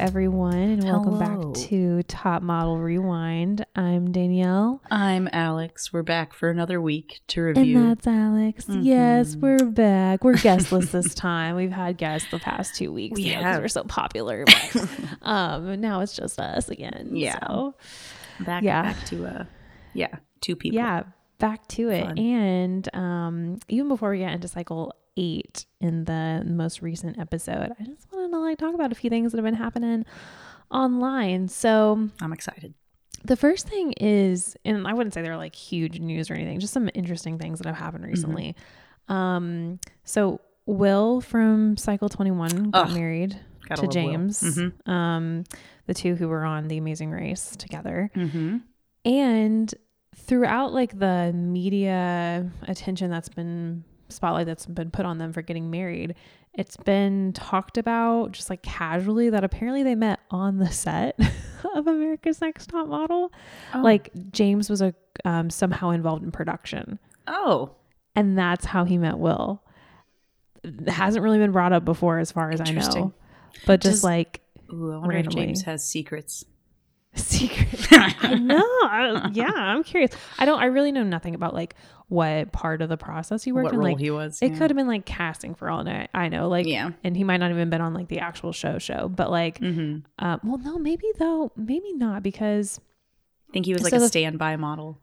everyone, and welcome Hello. back to Top Model Rewind. I'm Danielle, I'm Alex. We're back for another week to review. and that's Alex. Yes, Mhm. we're back. We're guestless this time. We've had guests the past two weeks We you know, 'cause have. we're so popular, but um, now it's just us again. Yeah. So, back, yeah. back to uh, yeah, two people. yeah, back to it. Fun. And um, even before we get into cycle eight in the most recent episode, I just wanted to like talk about a few things that have been happening online. So I'm excited. the first thing is, and I wouldn't say they're like huge news or anything, just some interesting things that have happened Mm-hmm. recently. Um, so Will from Cycle 21 got Ugh, married to. James, Mhm. um, the two who were on The Amazing Race together. Mm-hmm. And throughout like the media attention that's been spotlight that's been put on them for getting married, it's been talked about just like casually that apparently they met on the set of America's Next Top Model. Oh. Like James was a um, somehow involved in production, oh, and that's how he met Will. It hasn't really been brought up before, as far as I know. But just like Ooh, I wonder Randomly. if James has secrets. Secret. I know. I- yeah, I'm curious. I don't. I really know nothing about like what part of the process he worked what in. role Like he was? it yeah. could have been like casting for all I I know. Like Yeah. and he might not even been on like the actual show show. But like, Mm-hmm. uh, well, no, maybe though, maybe not because I think he was like So a the- standby model.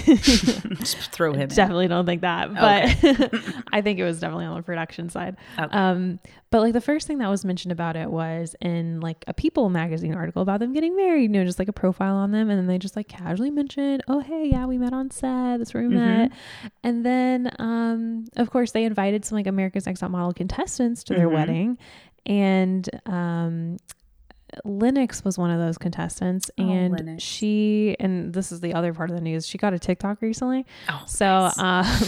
Throw him. in. definitely don't think that. But I think it was definitely on the production side. Okay. Um, but like the first thing that was mentioned about it was in like a People magazine article about them getting married, you know, just like a profile on them. And then they just like casually mentioned, oh, hey, yeah, we met on set. That's where we Mhm. met. And then, um, of course, they invited some like America's Next Top Model contestants to their Mhm. wedding. And, um, Lenox was one of those contestants, Oh, and Lenox. she and this is the other part of the news. She got a TikTok recently, oh, so, nice.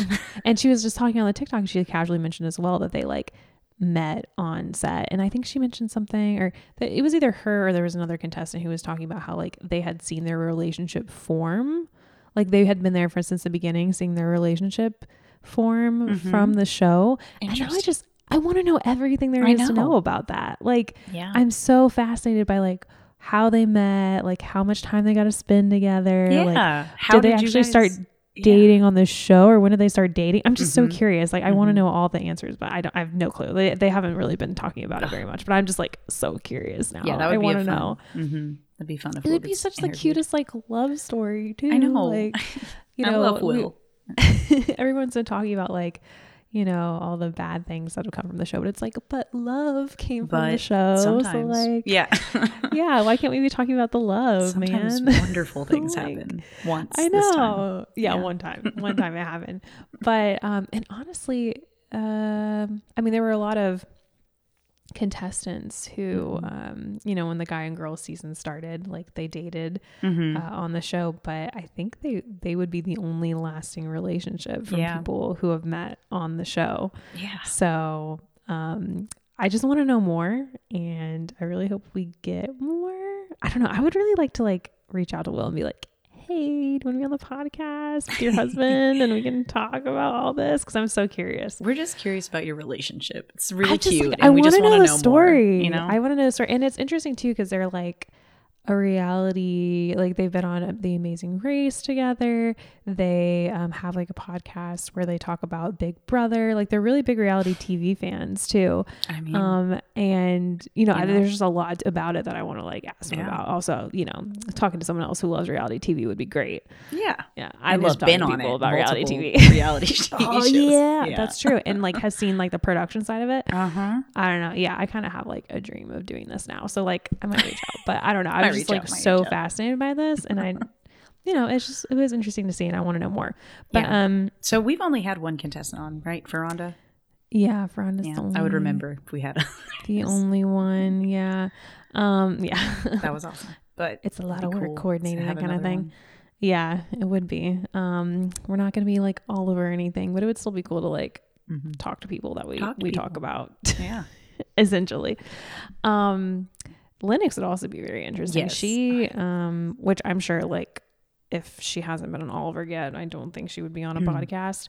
um, and she was just talking on the TikTok. and She casually mentioned as well that they like met on set, and I think she mentioned something, or that it was either her or there was another contestant who was talking about how like they had seen their relationship form, like they had been there for since the beginning, seeing their relationship form Mhm. from the show. And now I just I want to know everything there I is to know. know about that. Like yeah. I'm so fascinated by like how they met, like how much time they got to spend together. yeah. Like How did they you actually guys- start Yeah. dating on the show or when did they start dating? I'm just so Mhm. curious. Like I want to know all the answers, but I don't I have no clue. They, they haven't really been talking about it very much, but I'm just like so curious now. Yeah, that would I be want to fun- know. Mm-hmm. That'd be fun if it would be gets such the cutest like love story too. I know. Like you I know, love we- everyone's been talking about like you know all the bad things that have come from the show, but it's like, but love came from the show. Sometimes, So like, yeah, yeah, why can't we be talking about the love, Sometimes man? wonderful things Like, happen once. I know. Yeah, Yeah. one time. One time it happened. But um and honestly, um I mean there were a lot of contestants who Mhm. um you know when the guy and girl season started like they dated Mhm. uh, on the show but i think they they would be the only lasting relationship from Yeah. people who have met on the show yeah. so um i just want to know more and i really hope we get more i don't know i would really like to like reach out to will and be like hey do you want to be on the podcast with your husband and we can talk about all this because i'm so curious We're just curious about your relationship. It's really I just, cute. like, I want to know the story. More, you know, I want to know the story, and it's interesting too because they're like a reality. Like they've been on The Amazing Race together. They um, have like a podcast where they talk about Big Brother. Like they're really big reality TV fans too. I mean, Um, and you know, You know. there's just a lot about it that I want to like ask them Yeah. about. Also, you know, talking to someone else who loves reality TV would be great. yeah. Yeah, I love talking been on people it, about reality TV. reality TV oh shows. yeah, that's true. And like has seen like the production side of it. Uh huh. I don't know. Yeah, I kind of have like a dream of doing this now. So like I might reach out, but I don't know. I Might was just like out, so fascinated by this, and I, you know, it's just it was interesting to see, and I want to know more. But Yeah. um, So we've only had one contestant on, right? Veronda. yeah, Veranda's Yeah, the only, one. I would remember if we had. the only one. Yeah, um, yeah, that was awesome. But it's a lot of work cool coordinating that kind of thing. one. Yeah, it would be. Um, we're not going to be like all over anything, but it would still be cool to like Mhm. talk to people that we Talk we talk about. Yeah. essentially. Um, Lenox would also be very interesting. Yes. She, um, which I'm sure, like, if she hasn't been on Oliver yet, I don't think she would be on a Hmm. podcast.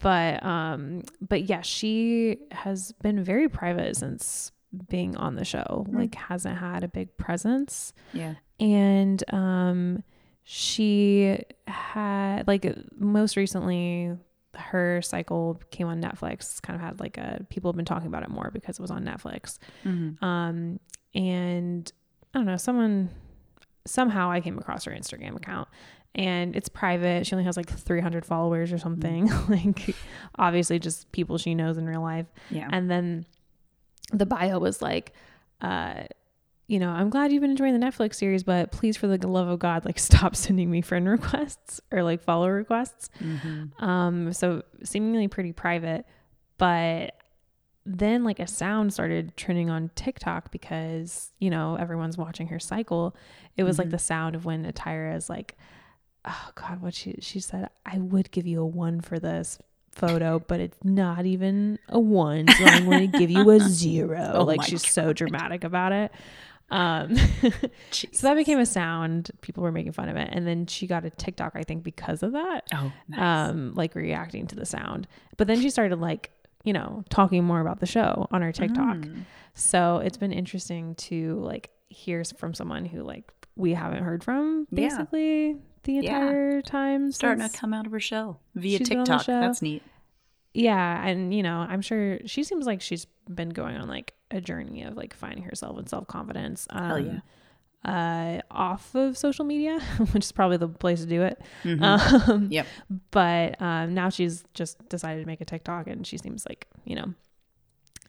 But, um, but yeah, she has been very private since being on the show. Like hasn't had a big presence. Yeah. And um she had like most recently her cycle came on Netflix. Kind of had like a people have been talking about it more because it was on Netflix. Mhm. Um and I don't know, someone somehow I came across her Instagram account and it's private. She only has like 300 followers or something. like obviously just people she knows in real life. Yeah. And then the bio was like, uh, you know, I'm glad you've been enjoying the Netflix series, but please, for the love of God, like stop sending me friend requests or like follow requests. Mhm. Um, so seemingly pretty private, but then like a sound started trending on TikTok because, you know, everyone's watching her cycle. It was like Mhm. the sound of when Atira is like, oh God, what she she said, I would give you a one for this photo, but it's not even a one. So I'm going to give you a zero. Oh like she's so dramatic about it. Um so that became a sound. People were making fun of it. And then she got a TikTok, I think, because of that Oh, nice. um like reacting to the sound but then she started like you know talking more about the show on our tiktok Mm. so it's been interesting to like hear from someone who like we haven't heard from Yeah. basically the Yeah. entire time Starting to come out of her shell via She's been on the TikTok. show. That's neat. yeah and you know i'm sure she seems like she's been going on like a journey of like finding herself and self-confidence um Hell yeah. Uh off of social media which is probably the place to do it Mhm. um Yep. but um, now she's just decided to make a TikTok, and she seems like you know,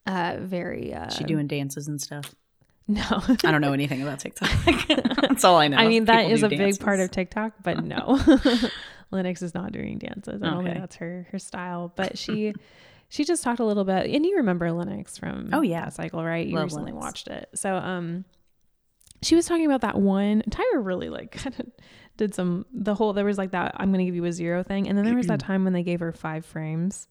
uh, very. Uh, she doing dances and stuff. no. I don't know anything about TikTok. That's all I know. I mean, that People is a big part of TikTok, but no, Lenox is not doing dances. I don't think Okay. that's her her style. But she she just talked a little bit, and you remember Lenox from Oh, yeah. cycle, right? You Love recently Lenox. watched it, so um, she was talking about that one. Tyra really like kind of did some the whole. There was like that I'm gonna give you a zero thing, and then there was that time when they gave her five frames.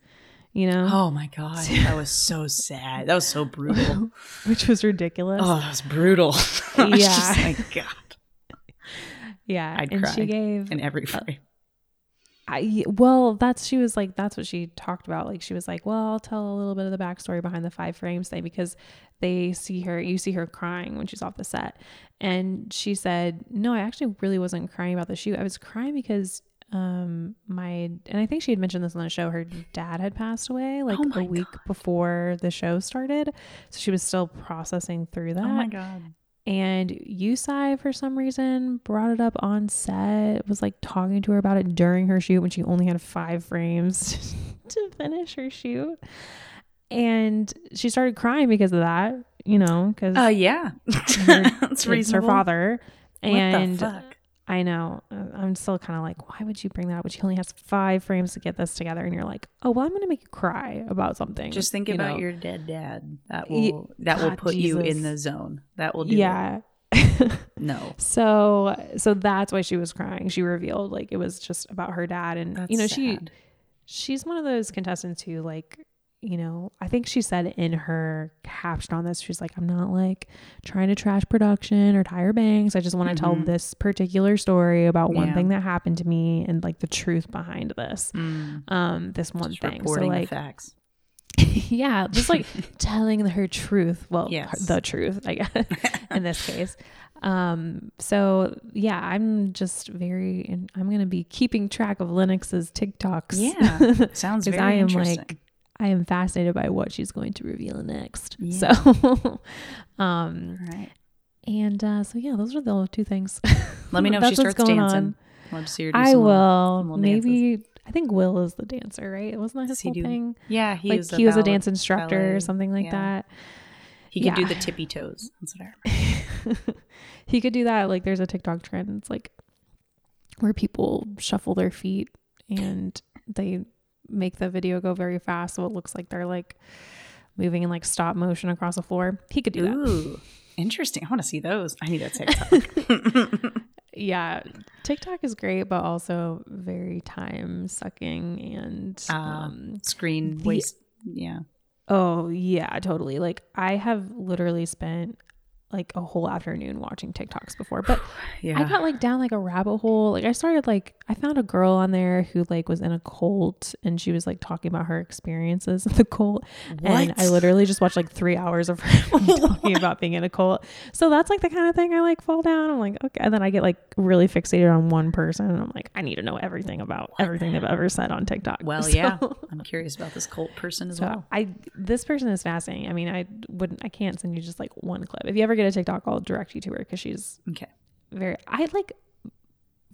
You know, Oh my god, that was so sad. That was so brutal. which was ridiculous. Oh, that was brutal. Was Yeah. just like God, yeah, I'd and cry she gave in every frame. I well, that's she was like that's what she talked about. Like she was like, well, I'll tell a little bit of the backstory behind the five frames thing because they see her, you see her crying when she's off the set, and she said, no, I actually really wasn't crying about the shoot. I was crying because um my and I think she had mentioned this on the show. Her dad had passed away like Oh a week before the show started, so she was still processing through that. Oh my god. And Yu Tsai, for some reason, brought it up on set, was like talking to her about it during her shoot when she only had five frames to finish her shoot. And she started crying because of that, you know, because Uh, yeah, that's it's her reasonable. father. What and the fuck? I know, uh, I'm still kind of like, why would you bring that up? When she only has five frames to get this together, and you're like, oh, well, I'm going to make you cry about something. Just think you about know? your dead dad. That will that will God, put you in the zone. That will do. it. yeah. No. So so that's why she was crying. She revealed like it was just about her dad and That's you know she she's one of those contestants who like you know, I think she said in her caption on this, she's like, I'm not like trying to trash production or Tyra Banks. I just want to tell Mhm. this particular story about one Yeah. thing that happened to me and like the truth behind this. Mm, Um, this one just thing. So like facts. yeah, just like telling her truth. Well, Yes. the truth, I guess, in this case. Um, so yeah, I'm just very, I'm going to be keeping track of Lenox's TikToks. Yeah, sounds very I am interesting. like, I am fascinated by what she's going to reveal next. Yeah. So, um, right. and, uh, so yeah, those are the two things. Let me know if she starts dancing. on. Love to see her I little- will. some little. Maybe, I think Will is the dancer, right? It Wasn't that his whole do- thing? Yeah, he like was he was a dance instructor ballet, or something like yeah. that. He could do the tippy toes. That's what I remember. he could do that. Like there's a TikTok trend. It's like where people shuffle their feet and they make the video go very fast, so it looks like they're like moving in like stop motion across the floor. He could do that. Ooh, interesting. I want to see those. I need a TikTok. Yeah, TikTok is great, but also very time sucking and Ah. um, Screen The- waste. Yeah. Oh, yeah, totally. Like I have literally spent like a whole afternoon watching TikToks before, but Yeah. I got like down like a rabbit hole. Like I started like I found a girl on there who like was in a cult and she was like talking about her experiences in the cult. And I literally just watched like three hours of her talking about being in a cult. So that's like the kind of thing I like fall down. I'm like, okay. And then I get like really fixated on one person and I'm like, I need to know everything about everything they've ever said on TikTok. Well, So- yeah. I'm curious about this cult person as So well. I this person is fascinating. I mean, I wouldn't I can't send you just like one clip. If you ever get a TikTok, I'll direct you to her because she's Okay. very I like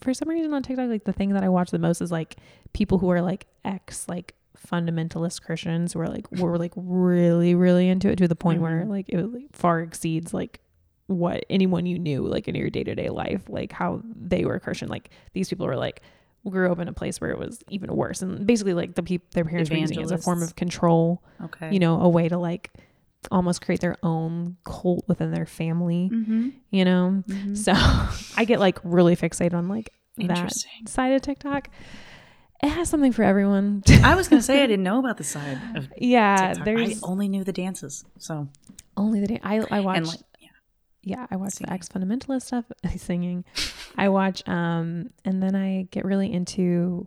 for some reason on TikTok, like the thing that I watch the most is like people who are like ex like fundamentalist Christians who are like were like really, really into it to the point where Mhm. like it like, far exceeds like what anyone you knew like in your day to day life, like how they were Christian. Like these people were like grew up in a place where it was even worse. And basically like the people their parents were using it as a form of control, Okay. you know, a way to like almost create their own cult within their family, Mm-hmm. you know? So I get like really fixated on like that side of TikTok. It has something for everyone. I was gonna say I didn't know about the side of yeah, TikTok. there's I only knew the dances. So only the day I I watch. and like yeah. yeah, I watch the ex fundamentalist stuff, singing. I watch, um, and then I get really into.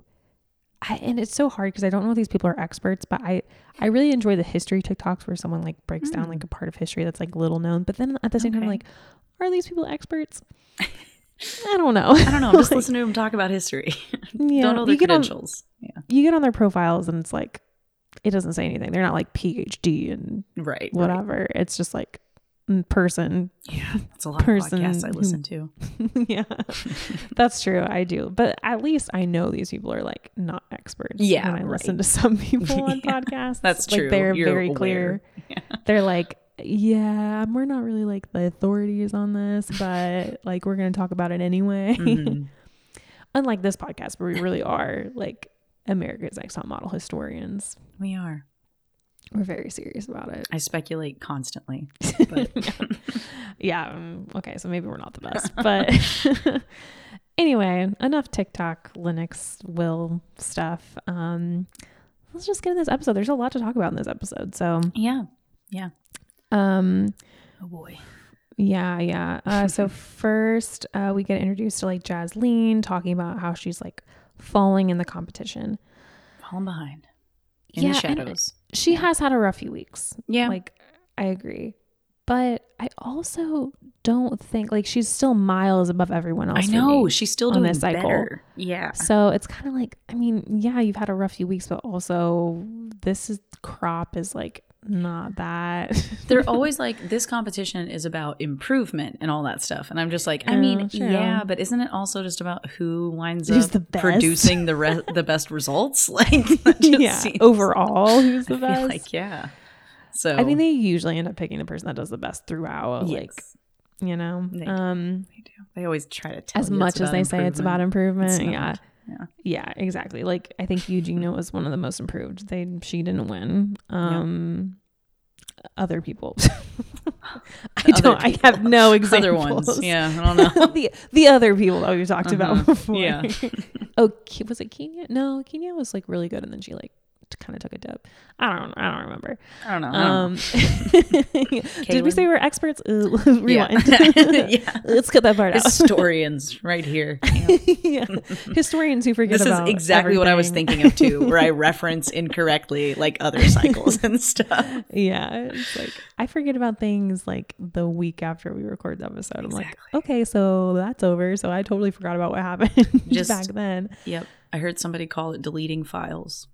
I, and it's so hard because I don't know if these people are experts, but I I really enjoy the history TikToks where someone like breaks down Mm. like a part of history that's like little known. But then at the same time, Okay. like, are these people experts? I don't know. I don't know. Just Like, listen to them talk about history. Yeah, don't know their you get on credentials. yeah. you get on their profiles and it's like it doesn't say anything. They're not like PhD and Right. right. whatever. It's just like mm, person. Yeah. That's a lot Person of podcasts I listen to. yeah, that's true. I do, but at least I know these people are like not experts. Yeah, when I listen to some people on Yeah, podcasts, that's like, true. They're You're very aware. clear. Yeah. They're like, yeah, we're not really like the authorities on this, but like we're gonna talk about it anyway. Mhm. Unlike this podcast, where we really are like America's Next Top Model historians. We are. We're very serious about it. I speculate constantly. But yeah. um, okay. So maybe we're not the best, but anyway, enough TikTok, Lenox, will stuff. Um, let's just get in this episode. There's a lot to talk about in this episode. So, yeah. Yeah. Um, Oh boy. yeah, yeah. Uh, so first, uh, we get introduced to like Jaslene talking about how she's like falling in the competition. Falling behind. In Yeah, the shadows. She Yeah. has had a rough few weeks. Yeah. Like, I agree. But I also don't think like she's still miles above everyone else. I know. She's still doing this cycle. better. Yeah. So it's kind of like, I mean, yeah, you've had a rough few weeks, but also this is crop is like not that. They're always like, this competition is about improvement and all that stuff. And I'm just like, I Oh, mean, yeah, but isn't it also just about who winds Who's up the producing the re- the best results? Like, just yeah, seems- overall, who's the best? like, yeah. So, I mean, they usually end up picking the person that does the best throughout. yes, Like, you know, They do. um, they do. They always try to tell as much as they say it's about improvement. It's yeah. Yeah. Yeah, exactly. Like I think Eugena was one of the most improved. They she didn't win. Um other people. I Other don't I have no Other examples. ones. Yeah, I don't know. the the other people that we talked about Uh-huh. before. Yeah. oh, was it Kenya? No, Kenya was like really good and then she like kind of took a dip. I don't I don't remember. I don't know. I don't know. Um Did we say we're experts? Uh, rewind. Yeah. yeah. Let's cut that part out. Historians right here. yeah. Historians who forget This is exactly what I was thinking of too, where I reference incorrectly like other cycles and stuff. Yeah, it's like I forget about things like the week after we record the episode. I'm like, okay, so that's over. So I totally forgot about what happened Just- back then. Yep. I heard somebody call it deleting files,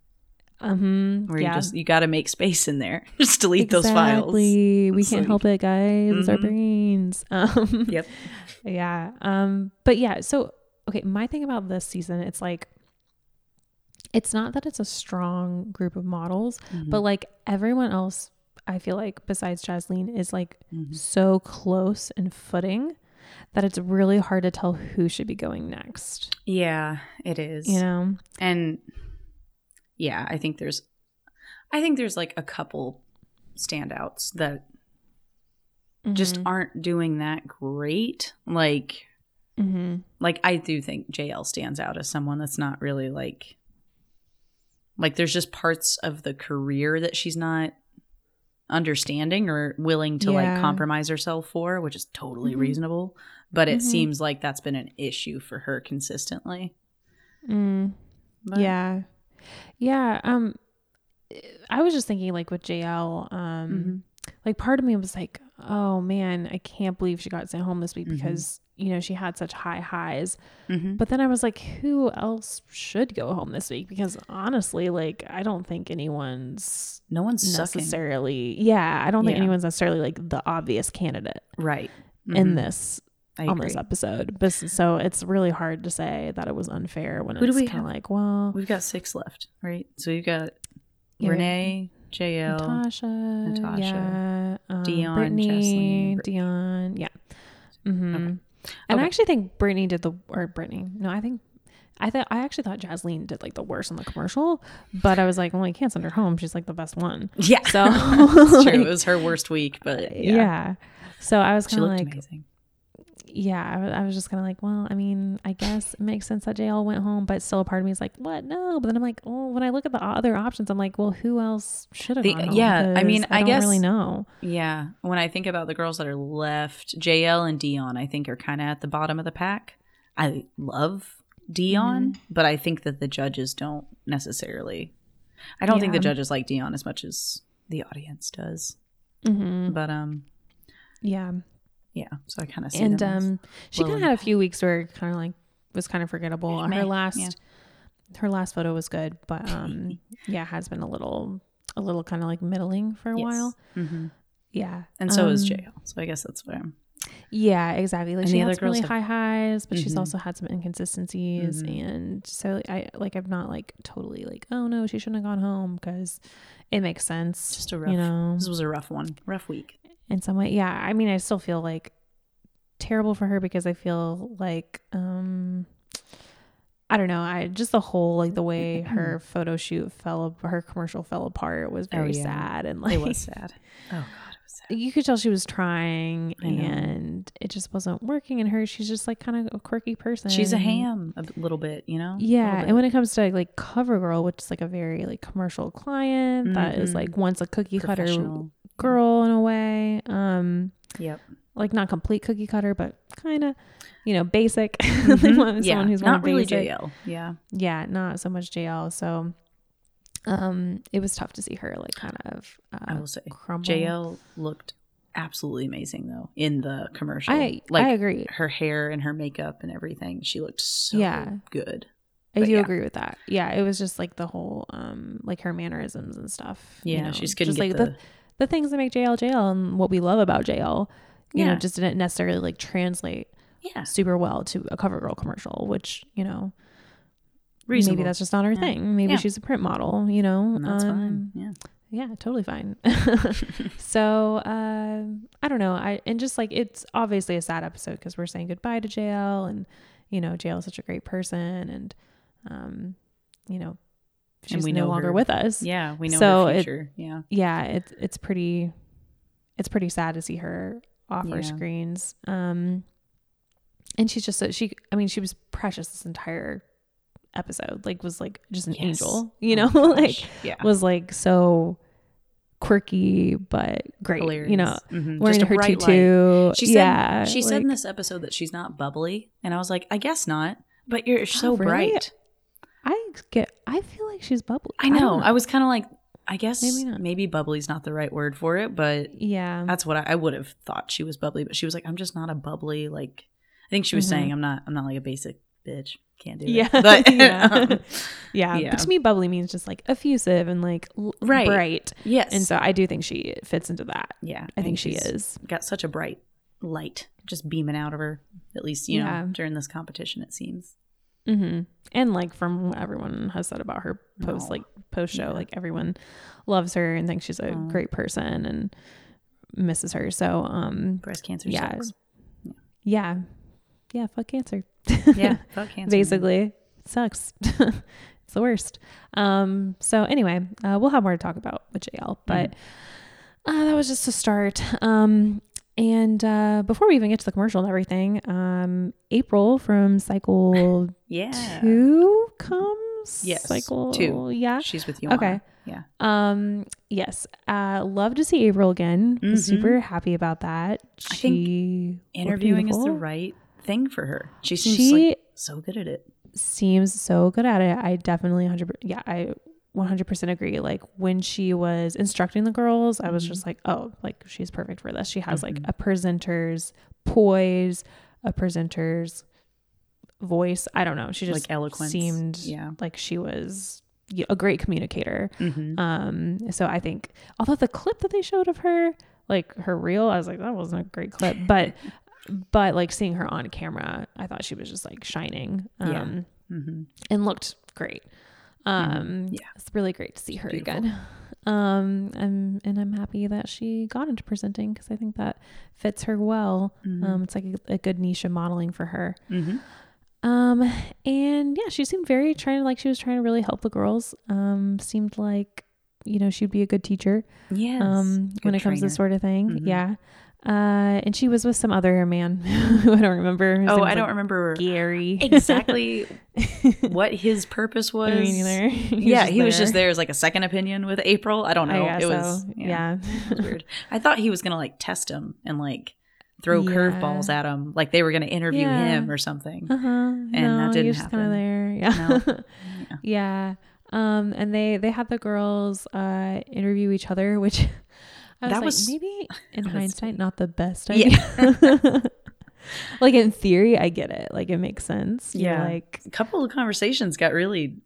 Um, where yeah, you just you got to make space in there. just delete those files. Exactly. We It's can't like- help it, guys. It's our Mhm. brains. Um, Yep. yeah. Um, but yeah. So okay, my thing about this season, it's like. It's not that it's a strong group of models, Mm-hmm. but like everyone else, I feel like besides Jaslene is like Mhm. so close in footing that it's really hard to tell who should be going next. Yeah, it is. You know? and yeah, I think there's, I think there's like a couple standouts that just Mhm. aren't doing that great. Like, mm-hmm. like I do think JL stands out as someone that's not really like, like there's just parts of the career that she's not understanding or willing to Yeah. like compromise herself for, which is totally Mhm. reasonable. But it Mhm. seems like that's been an issue for her consistently. Mm. But yeah yeah um i was just thinking like with jl um Mhm. like part of me was like oh man i can't believe she got sent home this week Mhm. because you know she had such high highs Mhm. but then i was like who else should go home this week because honestly like i don't think anyone's no one's sucking. necessarily yeah i don't think Yeah. anyone's necessarily like the obvious candidate Right. in Mhm. this on this episode but so it's really hard to say that it was unfair when Who it's we kind of like well We've got six left, right? So we've got Yeah, Renee, JL, Natasha, Natasha, yeah, um, Dionne, Brittany, Jaslene, and Dionne, yeah. hmm Okay. And I actually think Brittany did the or Brittany. No, I think I thought I actually thought Jaslene did like the worst on the commercial, but I was like, well, you can't send her home. She's like the best one. Yeah. So like, It was her worst week, but yeah. yeah. So I was kind of like, amazing. Yeah, I, I was just kind of like, well, I mean, I guess it makes sense that JL went home, but still a part of me is like, what? No. But then I'm like, oh, when I look at the other options, I'm like, well, who else should have The- gone home? yeah, I mean, I don't guess- really know. Yeah. When I think about the girls that are left, JL and Dionne, I think are kind of at the bottom of the pack. I love Dionne, Mm-hmm. but I think that the judges don't necessarily. I don't think the judges like Dionne as much as the audience does. hmm But um, Yeah. Yeah. So I kind of see and um she kind of had a few weeks where kind of like was kind of forgettable her last yeah. her last photo was good but um yeah has been a little a little kind of like middling for a Yes. while Mhm. yeah and so is Um, JL. So I guess that's where I'm. yeah exactly like And she had really have- high highs but she's Mhm. also had some inconsistencies Mhm. and so i like i'm not like totally like oh no she shouldn't have gone home because it makes sense Just a rough. you know This was a rough one. Rough week. In some way yeah i mean i still feel like terrible for her because i feel like um i don't know i just the whole like the way her photo shoot fell her commercial fell apart was Oh, very yeah. sad and like It was sad. Oh God, it was sad. you could tell she was trying and it just wasn't working in her she's just like kind of a quirky person She's a ham a little bit, you know. Yeah and when it comes to like covergirl which is like a very like commercial client that is Mhm. like once a cookie cutter. Girl in a way um Yep. like not complete cookie cutter, but kind of, you know, basic. Mhm. want yeah. someone who's not really basic. JL. Yeah. Yeah, not so much JL. So, um, it was tough to see her like kind of uh, I will say crumble. JL looked absolutely amazing though in the commercial. I like I agree. her hair and her makeup and everything. She looked so Yeah. good. I but do yeah. agree with that. Yeah, it was just like the whole um like her mannerisms and stuff. you Yeah, know, she just couldn't just get like the, the the things that make JL JL and what we love about JL. You know, just didn't necessarily like translate yeah super well to a CoverGirl commercial, which you know reasonable. maybe that's just not her Yeah. thing. Maybe Yeah. she's a print model, you know. And that's Um, fine. Yeah. Yeah, totally fine. so um, I don't know. I and just like it's obviously a sad episode because we're saying goodbye to JL, and you know JL is such a great person, and um, you know she's we no know longer her- with us. Yeah, we know So her it- future. yeah. Yeah, it's it's pretty it's pretty sad to see her off our screens. Um, and she's just so she. I mean, she was precious this entire episode. Like was like just an Yes. angel, you Oh know, my like yeah. was like so quirky but great. You know, Mhm. wearing Just a her bright light. tutu. She said yeah, she said in this episode that she's not bubbly, and I was like, I guess not. But you're so Oh, really? bright. I get. I feel like she's bubbly. I don't know. I, was kind of like, I guess Maybe not. maybe, bubbly's not the right word for it, but yeah. that's what I, I would have thought she was bubbly. But she was like, I'm just not a bubbly. Like, I think she was Mhm. saying, I'm not. I'm not like a basic bitch. Can't do Yeah, it. But yeah. um, yeah. yeah. But to me, bubbly means just like effusive and like l- Right. bright. yes. And so I do think she fits into that. yeah, I think she is. got such a bright light just beaming out of her. At least you Yeah. know during this competition, it seems. Hmm And like from what everyone has said about her post, Oh, like post show, yeah. like everyone loves her and thinks she's a Oh. great person and misses her. So, um, Breast cancer Yeah. sucks. yeah, yeah, fuck cancer. Yeah, fuck cancer. man. basically sucks. it's the worst. Um, so anyway, uh, we'll have more to talk about with JL, but uh, that was just a start. Um, and uh, before we even get to the commercial and everything, um, April from Cycle Yeah. Two comes Yes, cycle two. yeah She's with you. Okay. Yeah. um yes uh love to see april again Mhm. super happy about that I think she Interviewing is the right thing for her. She seems she like so good at it. seems so good at it i definitely 100 yeah i 100% agree like when she was instructing the girls i was Mhm. just like oh like she's perfect for this she has like Mhm. a presenter's poise a presenter's voice i don't know she just like eloquence. seemed Yeah. like she was a great communicator Mm-hmm. um so i think although the clip that they showed of her like her reel i was like that wasn't a great clip but but like seeing her on camera i thought she was just like shining um Yeah. mm-hmm. and looked great um Yeah. it's really great to see her Beautiful. again um and and i'm happy that she got into presenting because i think that fits her well Mhm. um it's like a, a good niche of modeling for her Mm-hmm. um, and yeah, she seemed very trying to like she was trying to really help the girls. Um, seemed like you know she'd be a good teacher. Yes. um, when Good it comes to this sort of thing. Mhm. Yeah. Uh, and she was with some other man who I don't remember. His Oh, I don't like, remember Gary. exactly what his purpose was. I mean, either. yeah, he was just there as like a second opinion with April. I don't know. I it was so. yeah, Yeah. it was weird. I thought he was gonna like test him and like throw Yeah. curveballs at him, like they were gonna interview him or something. Uh huh. And that didn't he was just kind of happen. there. Yeah. No. Yeah. yeah. Um, and they they had the girls uh interview each other, which I was That like, was- maybe in was hindsight not the best Yeah. idea. like in theory, I get it. Like it makes sense. You're Yeah. like A couple of conversations got really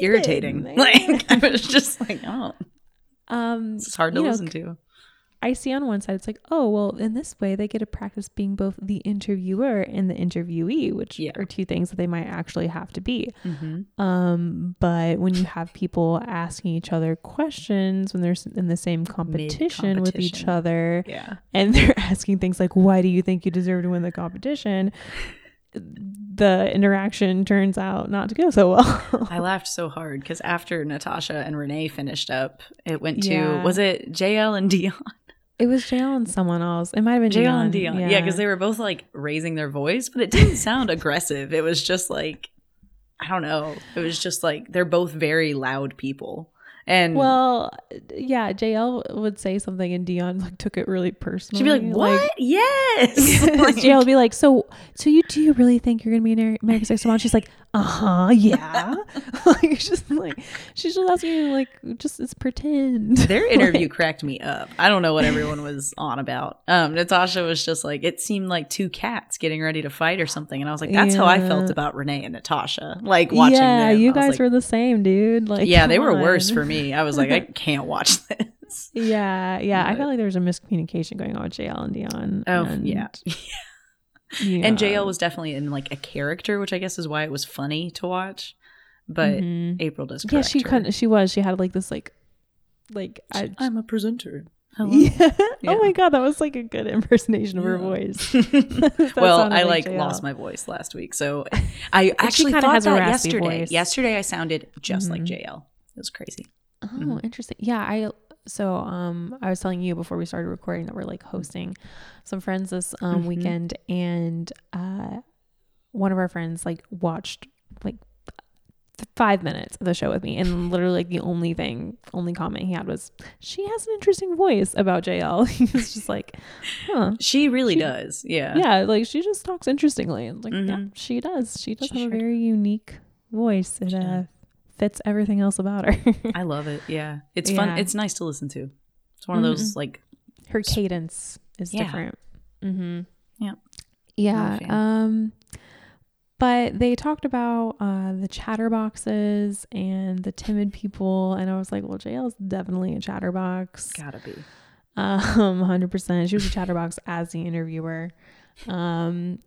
irritating. Like I was just like, oh, um, is hard to you know, listen to. I see on one side it's like, oh well, in this way they get to practice being both the interviewer and the interviewee, which Yeah. are two things that they might actually have to be. Mm-hmm. Um, but when you have people asking each other questions when they're in the same competition with each other, Yeah. and they're asking things like, "Why do you think you deserve to win the competition?" The interaction turns out not to go so well. I laughed so hard because after Natasha and Renee finished up, it went to Yeah. was it JL and Dionne? It was JL and someone else. It might have been JL and. Dionne. Yeah, because they were both like raising their voice, but it didn't sound aggressive. It was just like I don't know. It was just like they're both very loud people. And Well, yeah, JL would say something and Dionne like took it really personally. she'd be like, "What? yes." Like, JL would be like, "So, so you do you really think you're gonna be an America's Next Top Model?" She's like, "Uh huh, yeah." like just like she's just asking you like, just it's pretend. Their interview Like, cracked me up. I don't know what everyone was on about. Um, Natasha was just like, it seemed like two cats getting ready to fight or something. And I was like, that's how I felt about Renee and Natasha. Like watching yeah, them. you guys like, were the same, dude. Like, yeah, they come were worse for me. I was like, I can't watch this. Yeah, yeah. I felt like there was a miscommunication going on with JL and Dionne. Oh, and, yeah. yeah. And JL was definitely in like a character, which I guess is why it was funny to watch. But Mhm. April does yeah, she couldn't. She was. She had like this like, like I, I'm a presenter. Hello. Yeah. Yeah. Oh my god, that was like a good impersonation of her voice. well, I like like JL. lost my voice last week, so I actually thought that yesterday. voice. Yesterday, I sounded just like Mhm. JL. It was crazy. Oh, Mhm. interesting. Yeah, I so um I was telling you before we started recording that we're like hosting some friends this um Mhm. weekend and uh one of our friends like watched like five minutes of the show with me and literally like the only thing only comment he had was she has an interesting voice about JL. he was just like, huh. She really She- does. Yeah. Yeah, like she just talks interestingly. And like, yeah, Mhm. she does. She does She have sure a very unique voice. It uh. Fits everything else about her. I love it. Yeah. It's fun. Yeah. It's nice to listen to. It's one of those like her cadence is Yeah. different. Mm-hmm. Yeah. Yeah. Um, but they talked about uh, the chatterboxes and the timid people, and I was like, well, JL is definitely a chatterbox. gotta be. Um, hundred percent. She was a chatterbox as the interviewer. Um,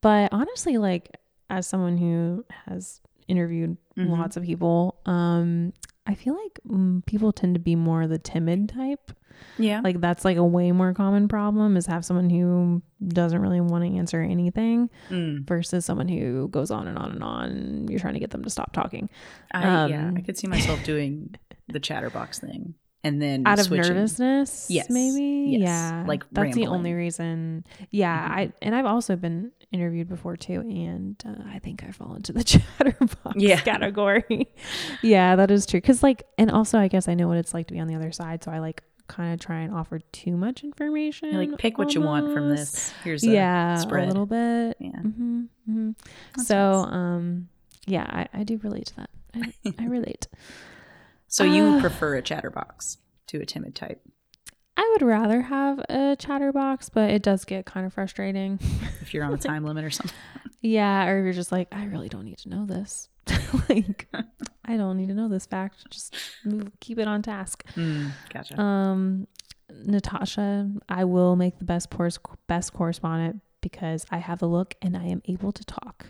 but honestly, like as someone who has interviewed Mhm. lots of people, um, I feel like mm, people tend to be more the timid type. Yeah. Like that's like a way more common problem is have someone who doesn't really want to answer anything Mm. versus someone who goes on and on and on. You're trying to get them to stop talking. I, yeah. Um, I could see myself doing the chatterbox thing. And then out of switching. nervousness Yes, maybe yes, yeah like that's the only reason yeah Mhm. i and i've also been interviewed before too and uh, i think i fall into the chatterbox Yeah. category yeah that is true because like and also i guess i know what it's like to be on the other side so i like kind of try and offer too much information You're like pick what you want from this. Here's a yeah spread. a little bit Yeah. hmm hmm so nice. um yeah I, I do relate to that I, I relate So you Uh, prefer a chatterbox to a timid type I would rather have a chatterbox, but it does get kind of frustrating. if you're on a time limit or something. yeah, or if you're just like, I really don't need to know this. like, I don't need to know this fact. Just move, keep it on task. Mm, gotcha. Um, Natasha, I will make the best best correspondent because I have the look and I am able to talk.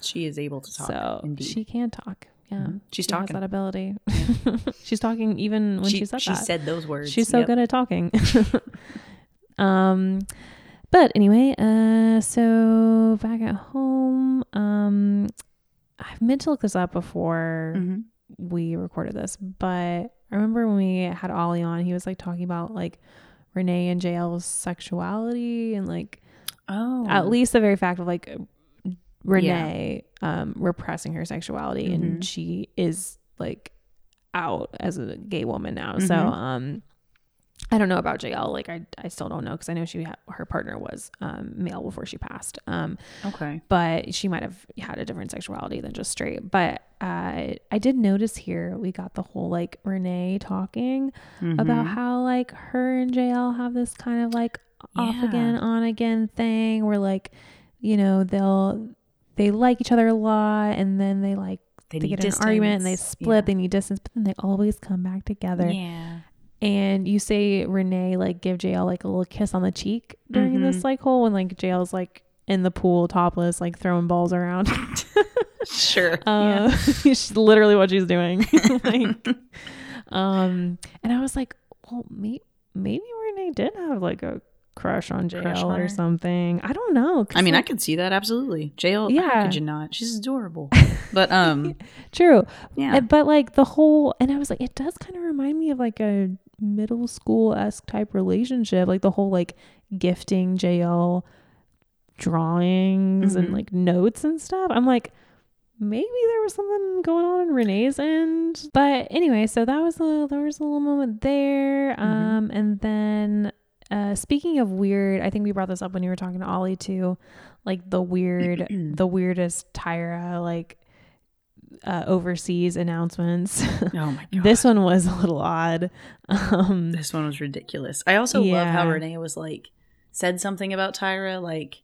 she is able to talk. so indeed. she can talk. Yeah, Mhm. She's she has talking. that ability. she's talking even when she, said she that. said those words. She's so Yep. good at talking. um but anyway, uh so back at home, um I've meant to look this up before Mhm. we recorded this, but I remember when we had Ollie on, he was like talking about like Renee and JL's sexuality and like Oh, at least the very fact of like Renee um repressing her sexuality Mhm. and she is like out as a gay woman now. So Mhm. um I don't know about JL. Like I, I still don't know because I know she ha- her partner was um, male before she passed. Um, okay. but she might have had a different sexuality than just straight. But uh, I did notice here we got the whole like Renee talking about Mhm. how like her and JL have this kind of like off Yeah. again, on again thing where like, you know, they'll they like each other a lot and then they like they, they get in an argument and they distance. split, they need distance, but then they always come back together. Yeah. And you say Renee like give JL like a little kiss on the cheek during Mhm. this cycle when like JL's like in the pool topless, like throwing balls around. Sure. Uh, she's literally what she's doing. like, um, and I was like, well, may- maybe Renee did have like a crush on JL Crush on or something. I don't know. I mean, I like, could see that absolutely. Jail. Yeah. How could you not? She's adorable. But um, true. yeah. Uh, But like the whole, and I was like, it does kind of remind me of like a middle school esque type relationship, like the whole like gifting JL drawings and Mhm. like notes and stuff. I'm like, maybe there was something going on in Renee's end. But anyway, so that was a there was a little moment there. Mhm. Um, and then uh, speaking of weird, I think we brought this up when you were talking to Ollie too, like the weird, the weirdest Tyra like uh, overseas announcements. oh my god. this one was a little odd. Um, This one was ridiculous. I also love how Renee was like said something about Tyra. Like,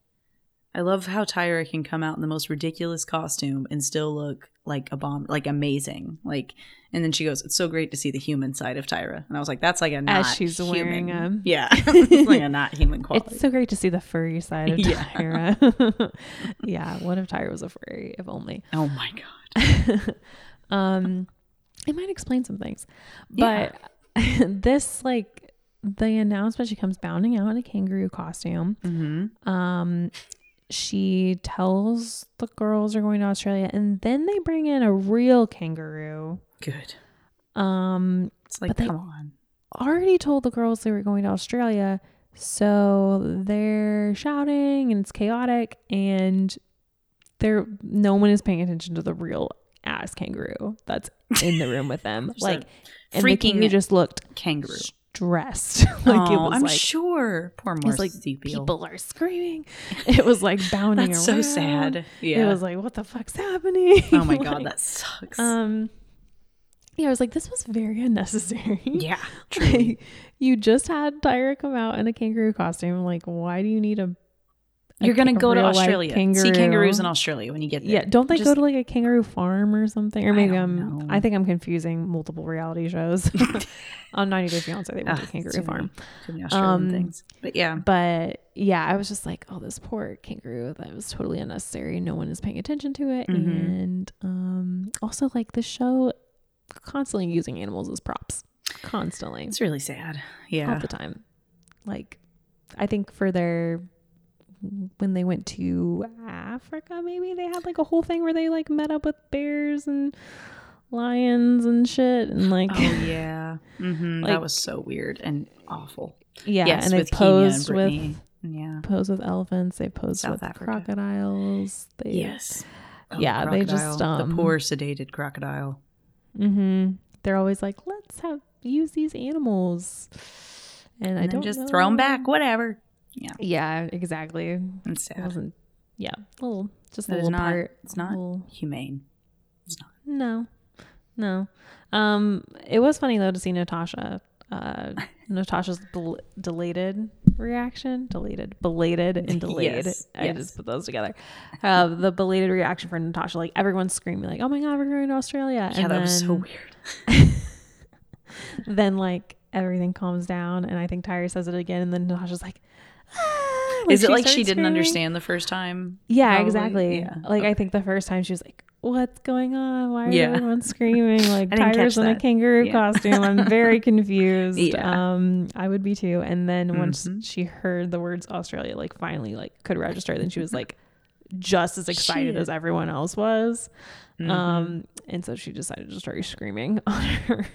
I love how Tyra can come out in the most ridiculous costume and still look like a bomb, like amazing. Like, and then she goes, "It's so great to see the human side of Tyra." And I was like, "That's like a not As she's human. wearing a- yeah, it's like a not human quality." it's so great to see the furry side of Yeah. Tyra. yeah, what if Tyra was a furry? If only. oh my god. um, it might explain some things, Yeah. but this like the announcement she comes bounding out in a kangaroo costume. Mm-hmm. Um, she tells the girls are going to Australia, and then they bring in a real kangaroo. Good. Um, It's like, come on. already told the girls they were going to Australia, so they're shouting and it's chaotic, and they're no one is paying attention to the real ass kangaroo that's in the room with them. Like, and the freaking just looked Kangaroo. Stressed. like it was I'm like. sure. Poor It's like people are screaming. It was like bounding around. That's so sad. Yeah. It was like, what the fuck's happening? oh my god, that sucks. um, yeah, I was like, this was very unnecessary. yeah. Like, you just had Tyra come out in a kangaroo costume. Like, why do you need a? You're gonna ca- go to Australia. See kangaroos in Australia when you get there. Yeah, don't they Just- go to like a kangaroo farm or something? Or maybe I'm. know. I think I'm confusing multiple reality shows. On 90 Day Fiance, they went to Ah, a kangaroo too many- farm. Too many Um, things. But yeah. But yeah, I was just like, oh, this poor kangaroo. That was totally unnecessary. No one is paying attention to it. Mhm. And um, also, like, the show constantly using animals as props. Constantly. It's really sad. Yeah. All the time. Like, I think for their. When they went to Africa, maybe they had like a whole thing where they like met up with bears and lions and shit. And like, Oh yeah. hmm Like- that was so weird and awful. Yeah, yes, and they Kenya and posed with yeah. posed with elephants. They posed South with Africa. crocodiles. They, Yes. Oh, Yeah, they just, um, the poor sedated crocodile. Mm-hmm. They're always like, let's have use these animals, and, I And then don't just know. throw them back, whatever. Yeah, Yeah, exactly. It it's sad. wasn't. Yeah, little just a little not- part. it's not little- humane. It's not. No, no. Um, it was funny though to see Natasha. Uh, Natasha's bel- delated reaction, deleted, belated, and delayed. Yes, I yes. just put those together. Uh, the belated reaction for Natasha, like everyone's screaming, like, "Oh my god, we're going to Australia!" Yeah, and that was so weird. then like everything calms down, and I think Tyra says it again, and then Natasha's like, Is it like she didn't screaming. understand the first time? Yeah, Probably. exactly. Yeah. Like I think the first time she was like, "What's going on? Why are Yeah. everyone screaming?" Like didn't in a kangaroo Yeah. costume. I'm very confused. Yeah. Um, I would be too. And then once Mhm. she heard the words Australia, like finally like could register, then she was like just as excited Shit. as everyone else was. Mhm. Um, and so she decided to start screaming on her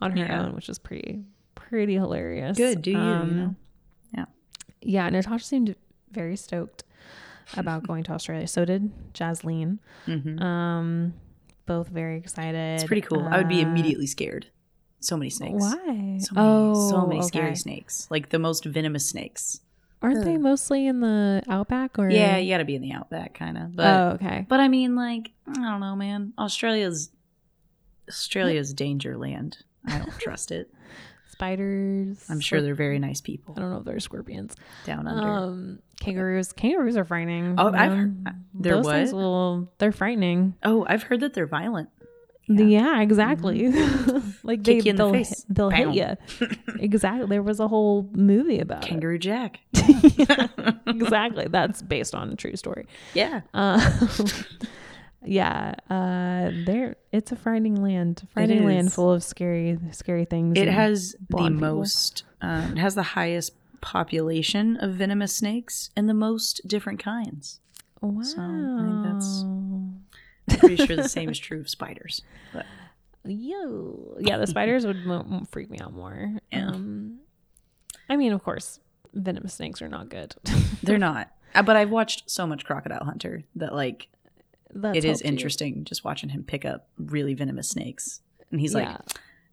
on her Yeah. own, which is pretty pretty hilarious. Good, do you, Um. Yeah, Natasha seemed very stoked about going to Australia. So did Jaslene. Mhm. Um, both very excited. it's pretty cool. I would be Uh, immediately scared. So many snakes. Why? So many, so many okay. scary snakes. Like the most venomous snakes. Aren't they mostly in the outback or? Yeah, you got to be in the outback, kind of. But oh, okay. but I mean, like I don't know, man. Australia's Australia's danger land. I don't trust it. Spiders. I'm sure they're very nice people I don't know if they're scorpions. down under. Um, kangaroos. Kangaroos are frightening. Oh, I've Um, heard- they're those things will. They're frightening. oh, I've heard that they're violent. Yeah, Yeah. exactly. like they, Kick you in the they'll, hit you. exactly. There was a whole movie about Kangaroo Jack. it. exactly. That's based on a true story. Yeah. Um, yeah, uh, there. It's a frightening land. Frightening land full of scary, scary things. It has the most. Um, it has the highest population of venomous snakes and the most different kinds. Wow. so I think that's- I'm pretty sure the same is true of spiders. But Yo, yeah, the spiders would mo- freak me out more. Yeah. Um, I mean, of course, venomous snakes are not good. they're not. Uh, But I've watched so much Crocodile Hunter that like That's it is helped you. interesting just watching him pick up really venomous snakes. And he's Yeah. like,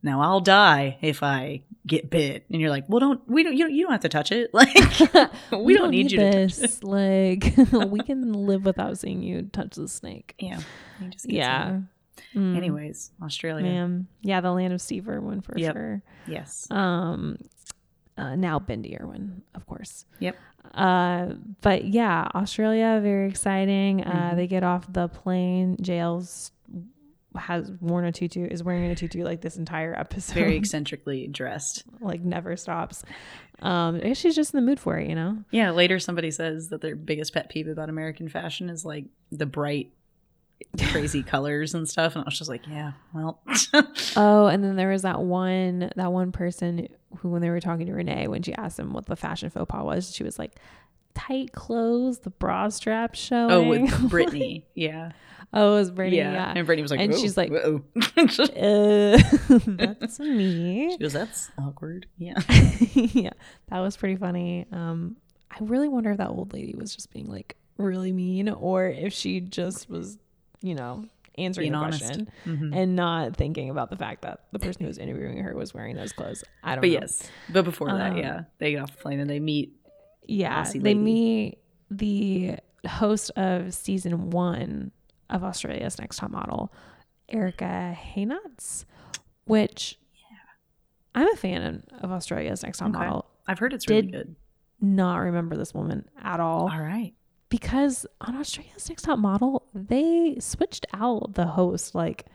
"Now I'll die if I get bit." And you're like, "Well, don't we don't you don't, you don't have to touch it. Like we, don't, need, you to touch it." this. like, we can live without seeing you touch the snake. Yeah. just Yeah. Mm, Anyways, Australia. man. Yeah, the land of Steve Irwin for Yep. sure. Yes. Um, uh, now Bindi Irwin, of course. Yep. Uh, but yeah, Australia, very exciting. Uh, Mhm. they get off the plane. Jael's has worn a tutu, is wearing a tutu like this entire episode. Very eccentrically dressed. like never stops. Um, I guess she's just in the mood for it, you know. Yeah, later somebody says that their biggest pet peeve about American fashion is like the bright, crazy colors and stuff. And I was just like, yeah, well, Oh, and then there was that one that one person who, when they were talking to Renee, when she asked him what the fashion faux pas was, she was like, "Tight clothes, the bra strap showing." oh, with Brittany, yeah, oh, it was Brittany. yeah. Yeah, and Brittany was like, And she's like- Uh, that's me. she goes, that's awkward. Yeah, yeah, that was pretty funny. Um, I really wonder if that old lady was just being like really mean, or if she just was, you know, answering Being the honest. question Mhm. and not thinking about the fact that the person who was interviewing her was wearing those clothes. I don't but know. yes, but before that, Um, yeah, they get off the plane and they meet. Yeah, they lady. meet the host of season one of Australia's Next Top Model, Erika Heynatz, which yeah. I'm a fan of Australia's Next Top Okay. Model. I've heard it's really Did- good. Not remember this woman at all All right. Because on Australia's Next Top Model they switched out the host like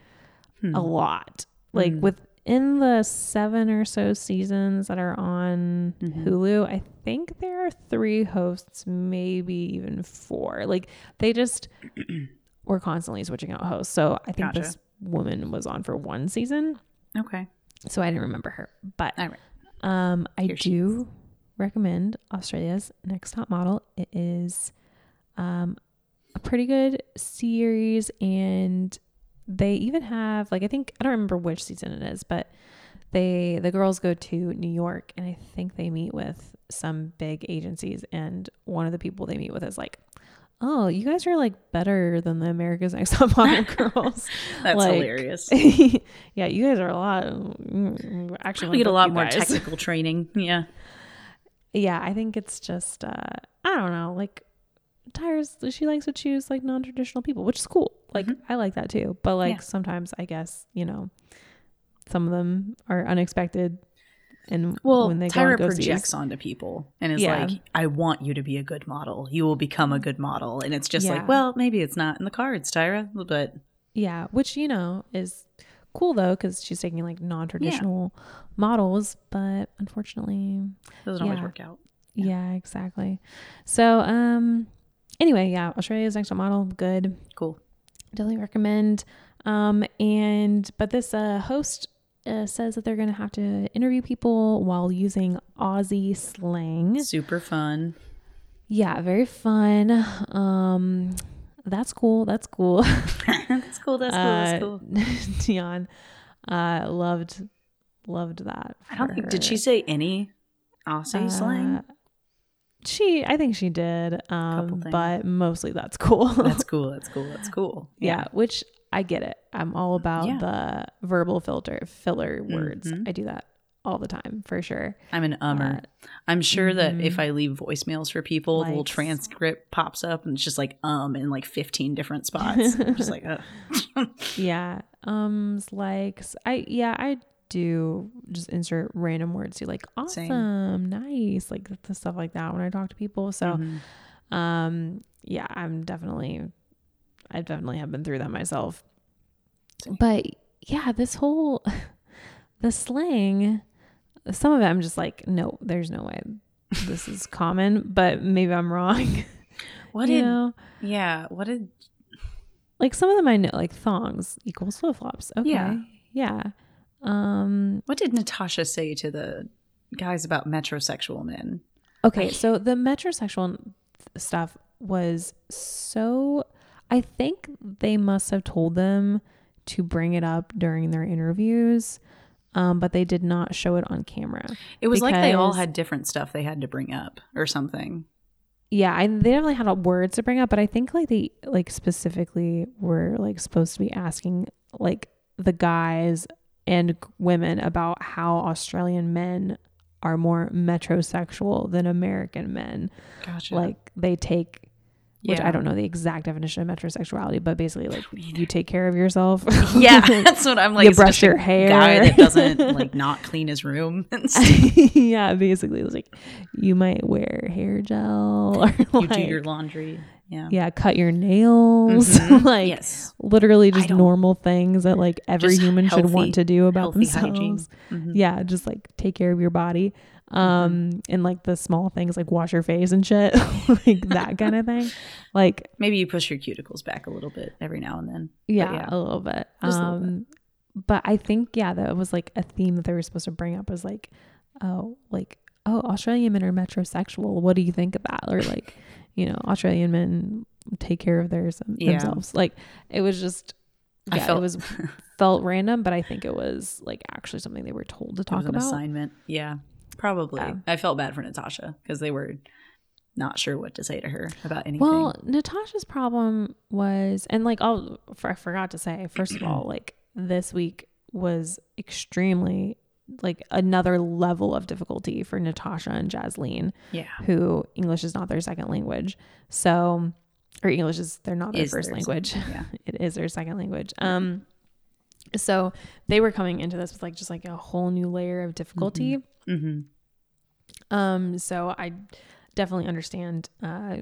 Hmm. a lot. Like Mm. within the seven or so seasons that are on Mhm. Hulu, I think there are three hosts, maybe even four. Like they just were constantly switching out hosts. So I think Gotcha. this woman was on for one season, Okay. so I didn't remember her. But right. um, I Here do recommend Australia's Next Top Model. It is um, a pretty good series, and they even have like I think I don't remember which season it is, but they the girls go to New York and I think they meet with some big agencies and one of the people they meet with is like, "Oh, you guys are like better than the America's Next Top Model girls." That's Like, hilarious. yeah, you guys are a lot. Actually, We get a lot more guys. technical training. Yeah. yeah, I think it's just uh I don't know, like Tyra's she likes to choose like non-traditional people, which is cool. Like Mhm. I like that too. But like Yeah. sometimes I guess, you know, some of them are unexpected and Well, when they go Tyra ghosties- projects onto people and is Yeah. like, I want you to be a good model. You will become a good model. And it's just Yeah. like, well, maybe it's not in the cards, Tyra, but Yeah, which you know is cool though cuz she's taking like non-traditional models, but unfortunately doesn't always work out. yeah. exactly. So um anyway, yeah, Australia's next top model good. Cool. definitely recommend um and but this uh host uh, says that they're gonna have to interview people while using aussie slang Super fun. yeah very fun um that's cool that's cool that's cool. That's cool. That's cool. uh, Dionne uh loved loved that I don't think, did she say any Aussie slang? She i think she did um but mostly that's cool That's cool. That's cool. That's cool. yeah. which I get it. I'm all about Yeah. the verbal filter filler words. Mhm. I do that all the time for sure. I'm an ummer. Uh, I'm sure that if mhm. I leave voicemails for people, the little transcript pops up and it's just like um in like 15 different spots. I'm just like, yeah. Ums, likes. I yeah, I do just insert random words to like Same. awesome, nice, like the stuff like that when I talk to people. So Mhm. um yeah, I'm definitely I definitely have been through that myself. Same. But yeah, this whole the slang some of it I'm just like, no, there's no way this is common, but maybe I'm wrong. what you did know? yeah, what did Like some of them I know, like thongs equals flip flops. Okay. Yeah. Yeah. Um what did Natasha say to the guys about metrosexual men? Okay, so the metrosexual stuff was so. I think they must have told them to bring it up during their interviews, um, but they did not show it on camera. It was like they all had different stuff they had to bring up or something. Yeah, I, they definitely had words to bring up, but I think like they like specifically were like supposed to be asking like the guys and women about how Australian men are more metrosexual than American men. Gotcha. like they take which Yeah. I don't know the exact definition of metrosexuality, but basically like you take care of yourself. yeah, that's what I'm like. you brush your hair. Guy that doesn't like not clean his room and stuff. yeah, basically it's like you might wear hair gel or You like, do your laundry. Yeah. yeah, cut your nails. Mhm. like yes. literally just normal things that like every Just human should want to do about themselves. Mhm. Yeah, just like take care of your body. Mm-hmm. Um and like the small things like wash your face and shit. like that kind of thing. Like Maybe you push your cuticles back a little bit every now and then. yeah, yeah. a little bit. Just a little bit. um but I think yeah, that was like a theme that they were supposed to bring up was like, oh, like oh, Australian men are metrosexual. What do you think of that? Or like, you know, Australian men take care of theirs Yeah. themselves. Like it was just I yeah, felt it was felt random, but I think it was like actually something they were told to talk about. assignment. Yeah, probably. Yeah. I felt bad for Natasha because they were not sure what to say to her about anything. Well, Natasha's problem was, and like, I'll, I forgot to say, first of all, like this week was extremely like another level of difficulty for Natasha and Jaslene, yeah, who English is not their second language. So, or English is they're not their Is first their language. second- Yeah, it is their second language. Um, so they were coming into this with like just like a whole new layer of difficulty. hmm Um, so I definitely understand, uh,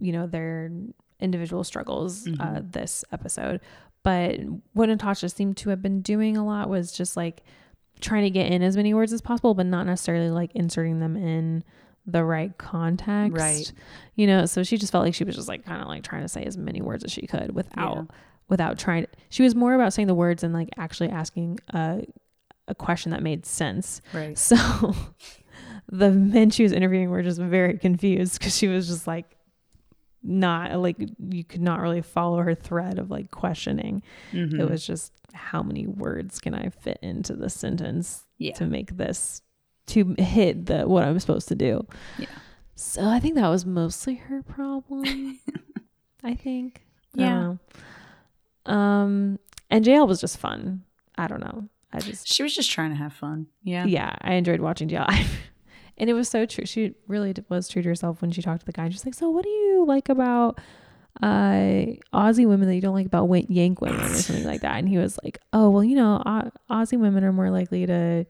you know, their individual struggles, uh, Mhm. this episode. But what Natasha seemed to have been doing a lot was just like trying to get in as many words as possible, but not necessarily like inserting them in the right context. Right. You know, so she just felt like she was just like kind of like trying to say as many words as she could without without trying she was more about saying the words and like actually asking a a question that made sense. right. So the men she was interviewing were just very confused because she was just like not like you could not really follow her thread of like questioning. Mhm. It was just how many words can I fit into the sentence yeah. to make this to hit the what I'm supposed to do. Yeah. So I think that was mostly her problem. I think. Yeah. know. Um, and Jael was just fun. I don't know. I just She was just trying to have fun. Yeah. yeah, I enjoyed watching Jael. and it was so true. She really was true to herself when she talked to the guy. She's like, "So what do you like about uh Aussie women that you don't like about Yank women or something like that?" And he was like, "Oh, well, you know, Au- Aussie women are more likely to."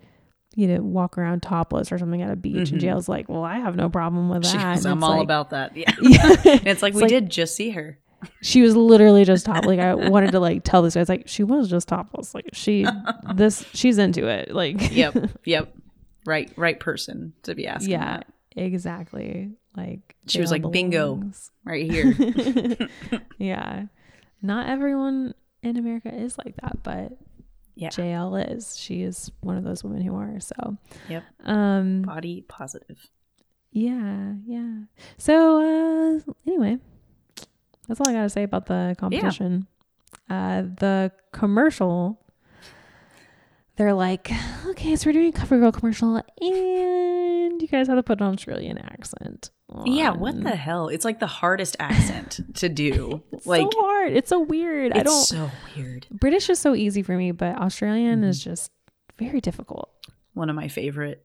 You know, walk around topless or something at a beach, and Mhm. Jael's like, "Well, I have no problem with that." Goes, I'm all like- about that. Yeah. Yeah. It's like It's we like- did just see her. she was literally just topless. like i wanted to like tell this guy it's like she was just topless like she this she's into it like Yep. Yep. Right. Right person to be asking. yeah that. exactly like She was like, bingo. belongs. Right here. yeah not everyone in america is like that but Yeah. jael is she is one of those women who are so Yep. um Body positive. yeah yeah so uh anyway that's all i gotta say about the competition uh the commercial they're like okay so we're doing a covergirl commercial and you guys have to put an australian accent Yeah. What the hell? It's like the hardest accent to do. it's like so hard it's so weird i don't so weird. british is so easy for me but australian Mm-hmm. is just very difficult One of my favorite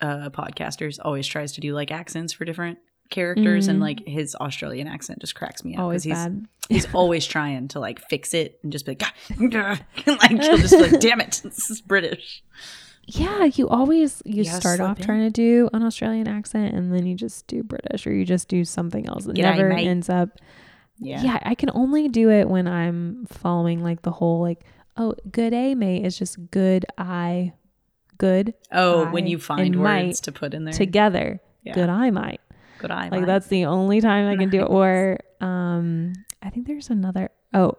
uh podcasters always tries to do like accents for different characters and Mhm. like his Australian accent just cracks me up. 'cause always he's bad he's always trying to like fix it and just be like, "Gah, gah," like he'll just be like, damn it, this is British. Yeah, you always you You start off in. trying to do an Australian accent and then you just do British or you just do something else. It G'day, never mate. ends up. Yeah. Yeah. I can only do it when I'm following like the whole like oh good a mate is just good I good Oh, when you find and words might to put in there. together Yeah. good eye might Good eye. like that's the only time I can do it. Or um I think there's another oh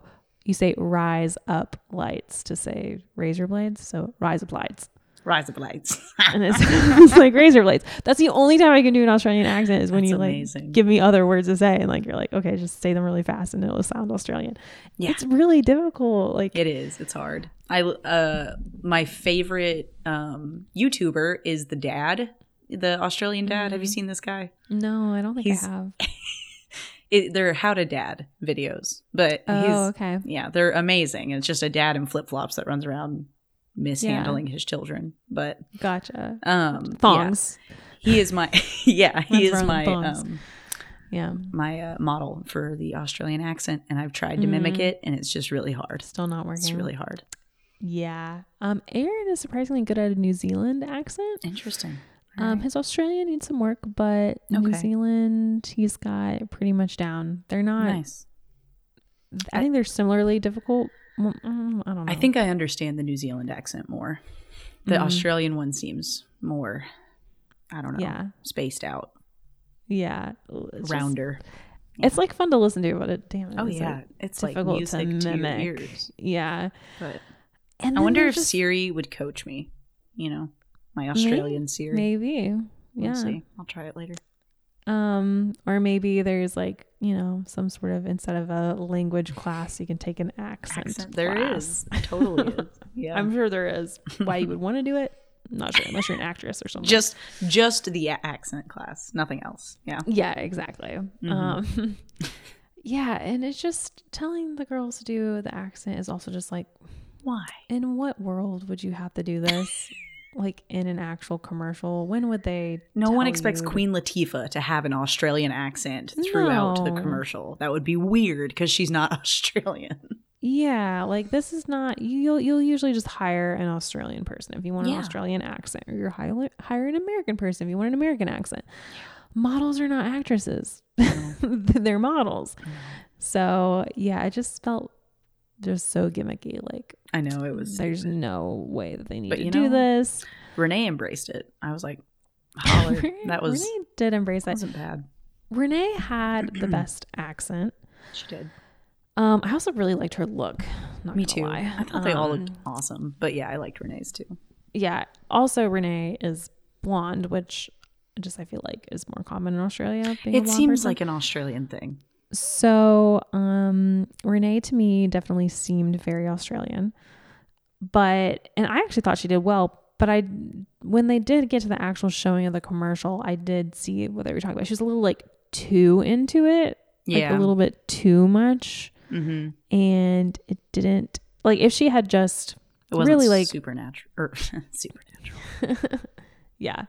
you say rise up lights to say razor blades so rise up lights Rise up Lights. and it's, it's like razor blades. That's the only time I can do an Australian accent is when That's you like amazing. give me other words to say and like you're like okay just say them really fast and it'll sound Australian. Yeah. It's really difficult. Like It is. It's hard. I uh my favorite um YouTuber is the dad, the Australian dad. Have you Mhm. seen this guy? no, I don't think He's- I have. It, they're how to dad videos, but Oh, he's okay. yeah, they're amazing. It's just a dad in flip flops that runs around mishandling his children. But Gotcha. um, Thongs. yeah, he is my yeah, he is my um Yeah. my uh, model for the Australian accent, and I've tried to mimic Mhm. it, and it's just really hard. Still not working. It's really hard. Yeah. Um Aaron is surprisingly good at a New Zealand accent. Interesting. Um, his Australia needs some work, but New Zealand he's got pretty much down. They're not. nice. I think they're similarly difficult. Mm, I don't know. I think I understand the New Zealand accent more. The Mhm. Australian one seems more, I don't know, Yeah. spaced out, Yeah. It's just- rounder. it's like fun to listen to, but it damn it. oh is, yeah, like- it's like difficult to music to, your mimic. ears. yeah. But And I wonder if just- Siri would coach me. You know, my Australian maybe. We'll Yeah. see. I'll try it later. Um, or maybe there's like you know some sort of instead of a language class, you can take an accent. Accent. There class. is. Totally is. Yeah. I'm sure there is. Why you would want to do it? I'm not sure, unless you're an actress or something. just just the accent class, nothing else. Yeah. Yeah, exactly. Mhm. Um, yeah, and it's just telling the girls to do the accent is also just like, Why? in what world would you have to do this? Like in an actual commercial? When would they? No one expects you- Queen Latifah to have an Australian accent throughout the commercial. That would be weird because she's not Australian. Yeah, like this is not you. You'll you'll usually just hire an Australian person if you want an Yeah. Australian accent, or you're hire hire an American person if you want an American accent. Models are not actresses; they're models. So yeah, it just felt just so gimmicky. Like I know it was. there's no way that they need But to do know, this. Renee embraced it. I was like, holler. that was Renee did embrace that it. wasn't bad. Renee had the best accent. She did. Um, I also really liked her look. Not Me too. lie. I thought they all looked Um, awesome. But yeah, I liked Renee's too. yeah also renee is blonde which just I feel like is more common in Australia. being It seems person. like an Australian thing. So, um, Renee to me definitely seemed very Australian, but and I actually thought she did well. But I, when they did get to the actual showing of the commercial, I did see what they were talking about. She was a little like too into it, like Yeah. a little bit too much, mm-hmm. and it didn't like if she had just really like supernatural or supernatural. yeah,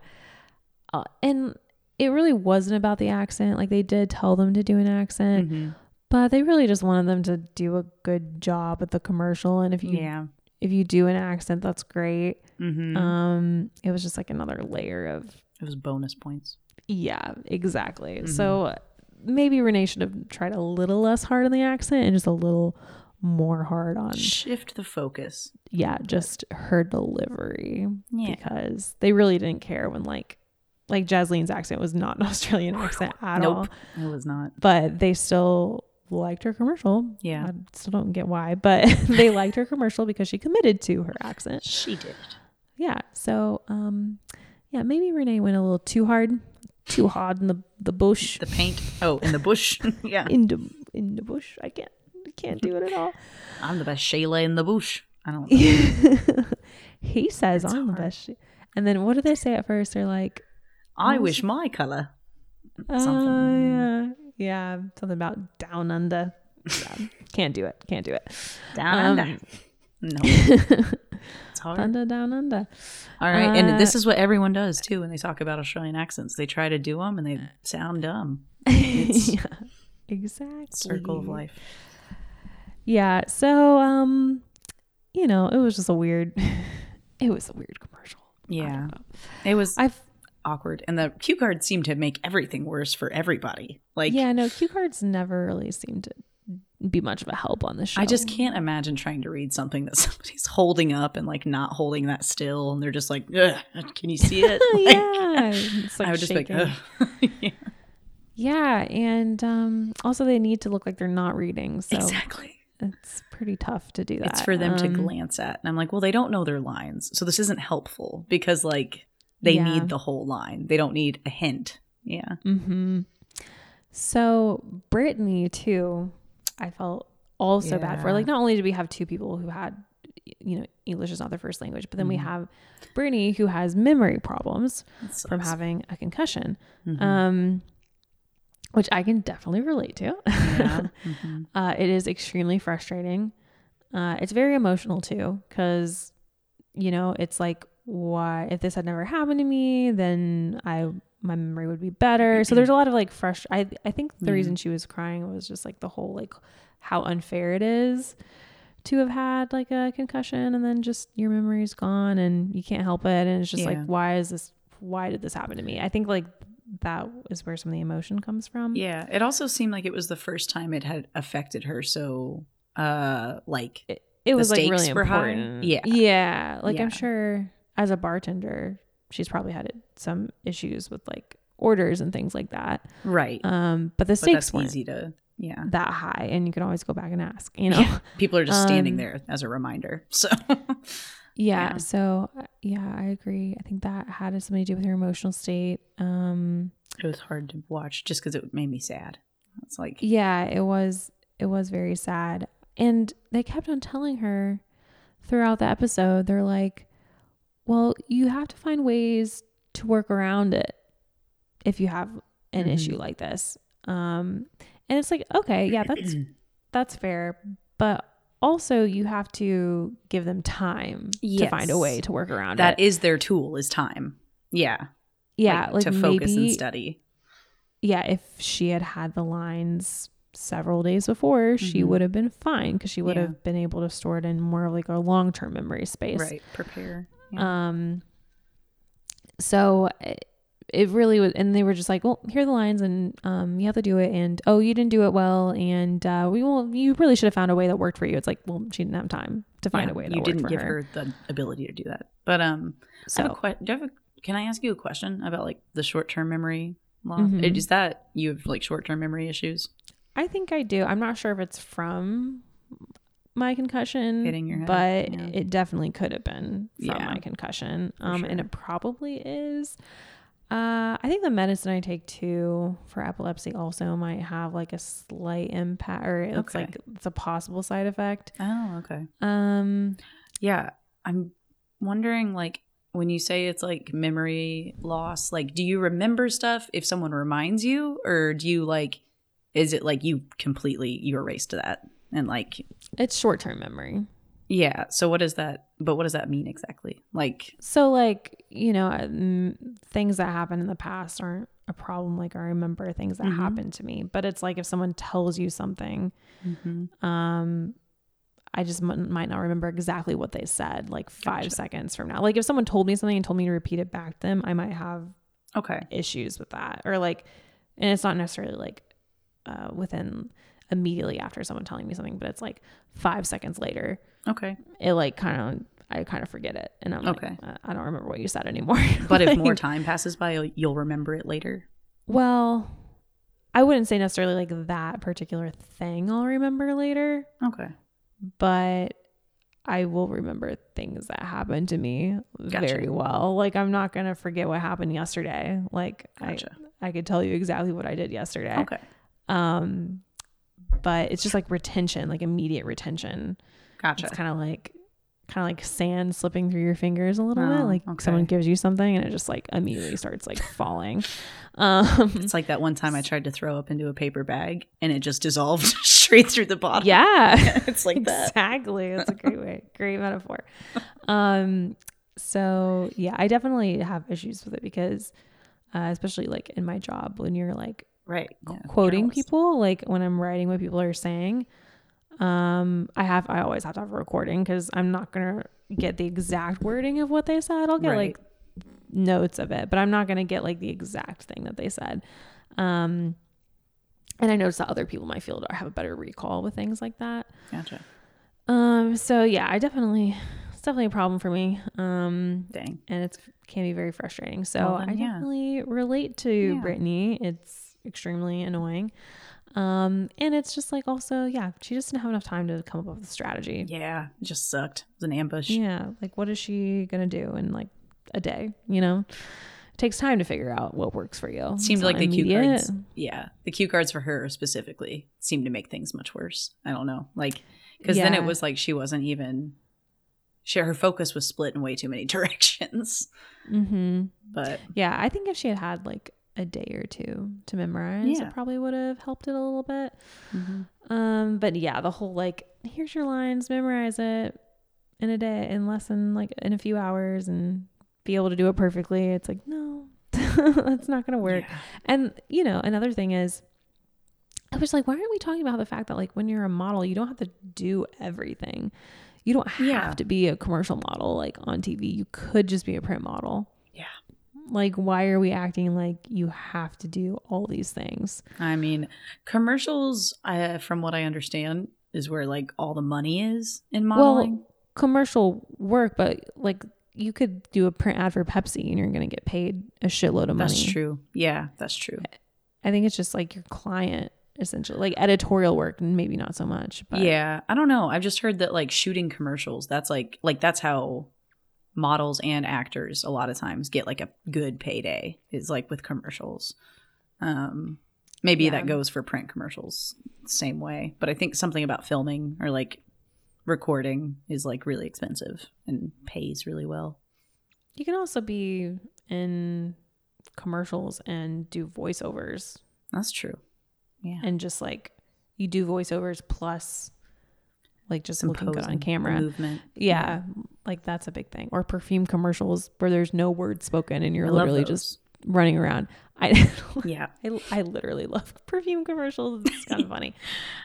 uh, and it really wasn't about the accent. Like they did tell them to do an accent. hmm But they really just wanted them to do a good job at the commercial. And if you Yeah. if you do an accent, that's great. hmm Um, it was just like another layer of it was bonus points. yeah, exactly. Mhm. So maybe Renee should have tried a little less hard on the accent and just a little more hard on Shift the focus. yeah, just her delivery Yeah. because they really didn't care when like like Jaslene's accent was not an Australian accent at all, Nope. It was not. but they still liked her commercial. Yeah. I still don't get why, but they liked her commercial because she committed to her accent. She did. Yeah. So, um, yeah, maybe Renee went a little too hard, too hard in the the bush, The paint. Oh, in the bush. yeah. in the in the bush. I can't I can't do it at all. I'm the best Shayla in the bush. I don't he says I'm the hard. best. sh-" And then what do they say at first? They're like, I wish my color. oh Something. yeah, yeah, something about down under. Yeah, can't do it. Can't do it. Down Um, under. No. It's hard. Under down under. All right. and this Uh, is what everyone does too when they talk about Australian accents. They try to do them and they sound dumb. It's- yeah, exactly. Circle of life. Yeah. So, um, you know, it was just a weird. it was a weird commercial. Yeah. It was I've awkward. And the cue cards seem to make everything worse for everybody. Like, yeah no cue cards never really seem to be much of a help on the show. I just can't imagine trying to read something that somebody's holding up and like not holding that still. And they're just like, Ugh, can you see it? Like, yeah, it's like I would just shaking. be like, yeah, yeah, and um, also they need to look like they're not reading, so exactly. it's pretty tough to do that. It's for them to Um, glance at. And I'm like, well, they don't know their lines. So this isn't helpful because like they Yeah. need the whole line. They don't need a hint. Yeah. Mm-hmm. So Brittany too, I felt also bad for. Like not only did we have two people who had, you know, English is not their first language, but then we Mhm. have Brittany who has memory problems from having a concussion, Mhm. um, which I can definitely relate to. yeah. Mhm. uh, it is extremely frustrating. Uh, it's very emotional too, because you know it's like, why if this had never happened to me, then I my memory would be better. so there's a lot of like fresh. I I think the Yeah. reason she was crying was just like the whole like how unfair it is to have had like a concussion and then just your memory's gone and you can't help it and it's just Yeah. like why is this why did this happen to me i think like that is where some of the emotion comes from Yeah. It also seemed like it was the first time it had affected her. So, uh, like, it, it was like really were high? important. Yeah. Yeah. Like Yeah. I'm sure as a bartender, she's probably had some issues with like orders and things like that. right. Um, but the stakes weren't easy to, yeah. that high and you can always go back and ask, you know? Yeah. People are just standing Um, there as a reminder. So, Yeah. Yeah. So uh, yeah, I agree. I think that had something to do with her emotional state. Um, it was hard to watch just because it made me sad. It's like, yeah, it was, it was very sad. And they kept on telling her throughout the episode, they're like, well, you have to find ways to work around it if you have an Mhm. issue like this. Um, and it's like, okay, yeah, that's that's fair, but also you have to give them time to find a way to work around that it. is their tool is time. Yeah. yeah, like, to focus maybe, and study. yeah, if she had had the lines several days before, she Mhm. would have been fine because she would Yeah. have been able to store it in more of like a long term memory space. Right. Prepare. Yeah. Um, so it, it really was, and they were just like, well, here are the lines, and um, you have to do it, and oh, you didn't do it well, and uh, we will. You really should have found a way that worked for you. It's like, well, she didn't have time to find Yeah, a way that you didn't give her. her. the ability to do that. But um, I So que- do you have a, can I ask you a question about like the short term memory loss? Mhm. Is that you have like short term memory issues? I think I do. I'm not sure if it's from my concussion, Hitting your head, but yeah. it definitely could have been from Yeah, my concussion, um, and it probably is. Uh, I think the medicine I take too for epilepsy also might have like a slight impact, or it's Okay. like it's a possible side effect. Oh, okay. Um, Yeah, I'm wondering like when you say it's like memory loss, like do you remember stuff if someone reminds you or do you like is it like you completely you erased that and like it's short term memory. yeah, so what does that but what does that mean exactly? Like So like you know, mm, things that happened in the past aren't a problem. Like I remember things that Mhm. happened to me, but it's like if someone tells you something, um i just m- might not remember exactly what they said like five Gotcha. seconds from now like if someone told me something and told me to repeat it back to them i might have okay. issues with that or like and it's not necessarily like uh within immediately after someone telling me something but it's like five seconds later Okay. it like kind of i kind of forget it and i'm Okay. like "Uh, i don't remember what you said anymore But if more time passes by, you'll- you'll remember it later. well i wouldn't say necessarily like that particular thing i'll remember later Okay. but I will remember things that happened to me Gotcha. very well. Like I'm not gonna forget what happened yesterday. Like Gotcha. I I could tell you exactly what I did yesterday. Okay. Um, but it's just like retention, like immediate retention. Gotcha. It's kind of like kind of like sand slipping through your fingers a little bit. Oh, Like okay. someone gives you something and it just like immediately starts like falling. Um, It's like that one time I tried to throw up into a paper bag and it just dissolved straight through the bottom. yeah. it's like that. exactly that's a great way great metaphor um so yeah i definitely have issues with it because uh, especially like in my job when you're like Right. yeah, quoting journalist. people like when i'm writing what people are saying um i have i always have to have a recording because i'm not gonna get the exact wording of what they said i'll get Right. like notes of it but i'm not gonna get like the exact thing that they said um and i noticed that other people in my field have a better recall with things like that Gotcha. um. So yeah, I definitely it's definitely a problem for me. Um, Dang. and it's can be very frustrating. So Well, then, I yeah. definitely relate to Yeah. Brittany. It's extremely annoying. Um, and it's just like also yeah, she just didn't have enough time to come up with a strategy. Yeah. It just sucked. It was an ambush. Yeah, like what is she gonna do in like a day? You know, it takes time to figure out what works for you. Seemed It's like the cue cards. Yeah. The cue cards for her specifically seemed to make things much worse. I don't know. Like, because then it was like she wasn't even, she, her focus was split in way too many directions. Mm-hmm. But Yeah, I think if she had had like a day or two to memorize, Yeah. it probably would have helped it a little bit. Um, but yeah, the whole like, here's your lines, memorize it in a day, in less than like in a few hours, and be able to do it perfectly. It's like no, that's not gonna work. Yeah. And you know, another thing is, I was like, why aren't we talking about the fact that like when you're a model, you don't have to do everything. You don't have Yeah. to be a commercial model like on TV. You could just be a print model. Yeah. Like, why are we acting like you have to do all these things? I mean, commercials, uh, from what I understand, is where like all the money is in modeling. Well, commercial work, but like you could do a print ad for Pepsi and you're going to get paid a shitload of money. that's true. Yeah, that's true. I think it's just like your client essentially, like editorial work, and maybe not so much. But yeah, I don't know. I've just heard that like shooting commercials, that's like like that's how models and actors a lot of times get like a good payday is like with commercials. Um maybe Yeah. that goes for print commercials same way, but I think something about filming or like recording is like really expensive and pays really well. you can also be in commercials and do voiceovers That's true. Yeah. and just like you do voiceovers plus like just Some looking good on camera. movement. Yeah, like that's a big thing. Or perfume commercials where there's no word spoken and you're I literally just running around. I Yeah. I, I literally love perfume commercials. It's kind of funny.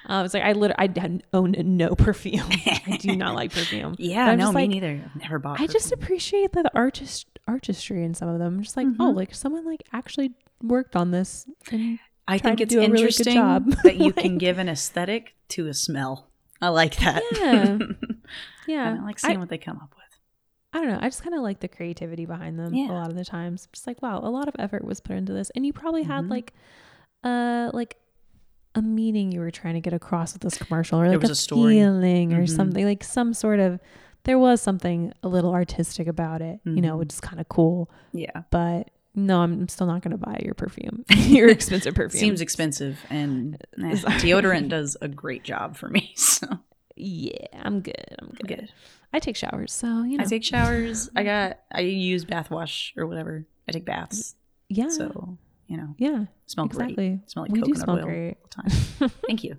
Um, it's like I literally I own no perfume. I do not like perfume. Yeah, no, me like- neither. I've never bought I just appreciate the artist artistry in some of them. I'm just like, Mm-hmm. oh, like someone like actually worked on this. And I think it's really interesting job. that you can give an aesthetic to a smell. I like that. Yeah. yeah, I like seeing I, what they come up with. I don't know. I just kind of like the creativity behind them Yeah. a lot of the times. Just like, wow, a lot of effort was put into this, and you probably had Mhm. like, uh, like a meaning you were trying to get across with this commercial, or like was a, a story. feeling, or Mhm. something like some sort of. There was something a little artistic about it, you know, Mhm. which is kind of cool. Yeah. But no, I'm still not going to buy your perfume. your expensive perfume. Seems expensive, and eh, deodorant does a great job for me. So yeah, I'm good. I'm good. good. I take showers, so you know. I take showers. I got. I use bath wash or whatever. I take baths. yeah. So you know, yeah. smell great. Exactly. Smell like we do coconut smell oil great. all the time. Thank you.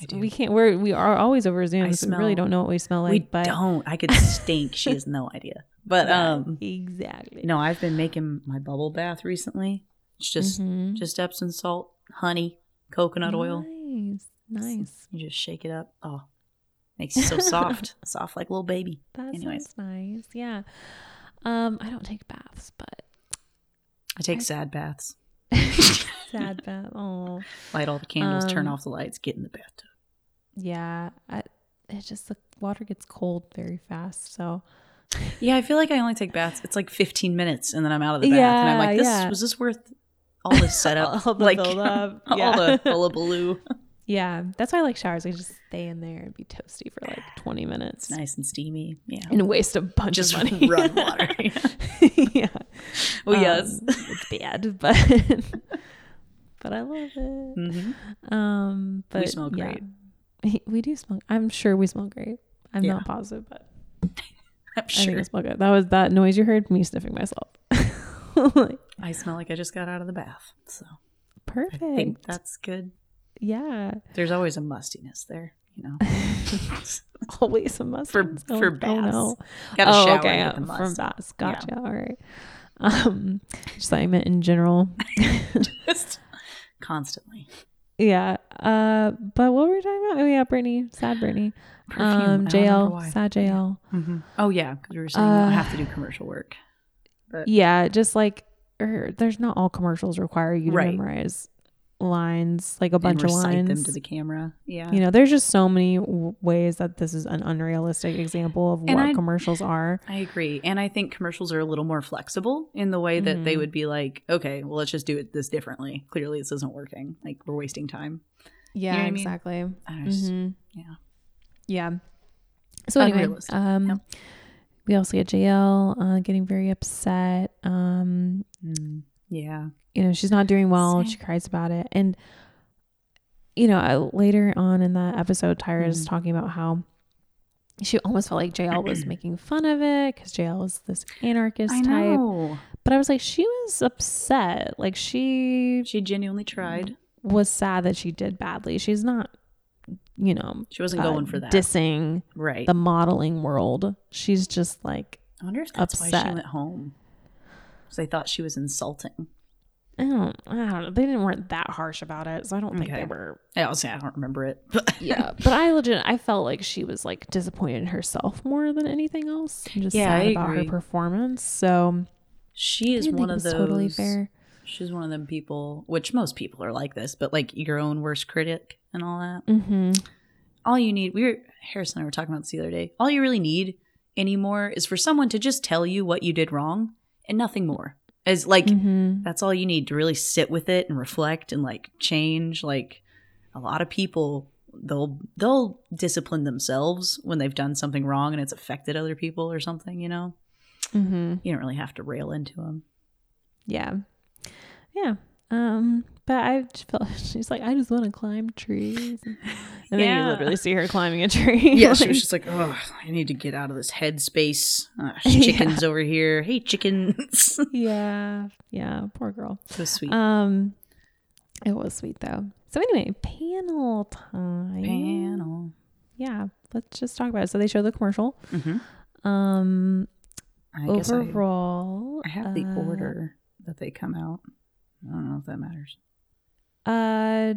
I do. We can't. We're we are always over Zoom, I so we really don't know what we smell like. we but don't. I could stink. she has no idea. But Yeah, um, exactly. no, I've been making my bubble bath recently. It's just Mhm. just Epsom salt, honey, coconut oil. Nice, nice. You just shake it up. Oh, makes you so soft, soft like a little baby. That Anyways. nice. Yeah. Um, I don't take baths, but I take sad baths. sad bath. Oh, Light all the candles, turn Um, off the lights, get in the bathtub. yeah. I, it's just the water gets cold very fast. So Yeah, I feel like I only take baths. It's like 15 minutes, and then I'm out of the bath, and I'm like, "This yeah. was this worth all this setup? All the like build-up, all the hullabaloo. Yeah, that's why I like showers. I just stay in there and be toasty for like 20 minutes nice and steamy. Yeah, and waste a bunch just of money. run water. yeah. well, yes. Um, it's bad, but but I love it. hmm Um, but smell yeah. great. We do smell. I'm sure we smell great. I'm Yeah. not positive, but I'm I think sure. I smell good. That was that noise you heard me sniffing myself. Like, I smell like I just got out of the bath, so I perfect. think that's good. Yeah. There's always a mustiness there, you know. Always some must For- oh, for Oh baths. no. Got oh, shower okay. the from must. baths. Yeah. Gotcha. All right. Um, just thought I meant in general. Just constantly. yeah. Uh, but what were we talking about? Oh yeah, Brittany. Sad Brittany. Perfume. Um, Jael. Sad Jael. Mhm. Oh yeah, because we were saying Uh, don't have to do commercial work. But Yeah, just like er, there's not all commercials require you to Right. memorize lines, like a bunch of lines. them to the camera. Yeah. you know, there's just so many w- ways that this is an unrealistic example of And what I- commercials are. I agree. And I think commercials are a little more flexible in the way that they Mhm. would be like, okay, well, let's just do it this differently. Clearly, this isn't working. Like, we're wasting time. Yeah, know what I mean? exactly. I it's- Mhm. yeah. Yeah. So anyway, um, Yep. we also get Jael uh, getting very upset. Um, Mm, yeah. you know, she's not doing well. Same. She cries about it. And, you know, uh, later on in that episode, Tyra is Mhm. talking about how she almost felt like Jael was making fun of it because Jael is this anarchist I type. know. But I was like, she was upset. Like, she She genuinely tried. was sad that she did badly. She's not, you know, She wasn't uh, going for that. dissing right. the modeling world. She's just like, I wonder if that's why she went home. Because they thought she was insulting. I don't, I don't know. They didn't weren't that harsh about it, so I don't think Okay. they were I also I don't remember it. But yeah, but I legit I felt like she was like disappointed in herself more than anything else. And just Yeah, sad I about agree. her performance. So she I is didn't one of was those. totally fair. She's one of them people, which most people are like this, but like your own worst critic and all that. Mm-hmm. all you need we were harrison and i were talking about this the other day all you really need anymore is for someone to just tell you what you did wrong and nothing more as like Mm-hmm. that's all you need to really sit with it and reflect and like change like a lot of people they'll they'll discipline themselves when they've done something wrong and it's affected other people or something you know Mm-hmm. you don't really have to rail into them Yeah. Yeah. Um, but I just felt she's like, I just want to climb trees. And then you literally see her climbing a tree. yeah she was just like oh i need to get out of this headspace uh, Yeah. chickens over here hey chickens yeah. Yeah. Poor girl. so sweet Um it was sweet though. So anyway, panel time. panel Yeah. Let's just talk about it. So they show the commercial. mm-hmm. Um I guess I, overall I have the uh, order that they come out. I don't know if that matters. Uh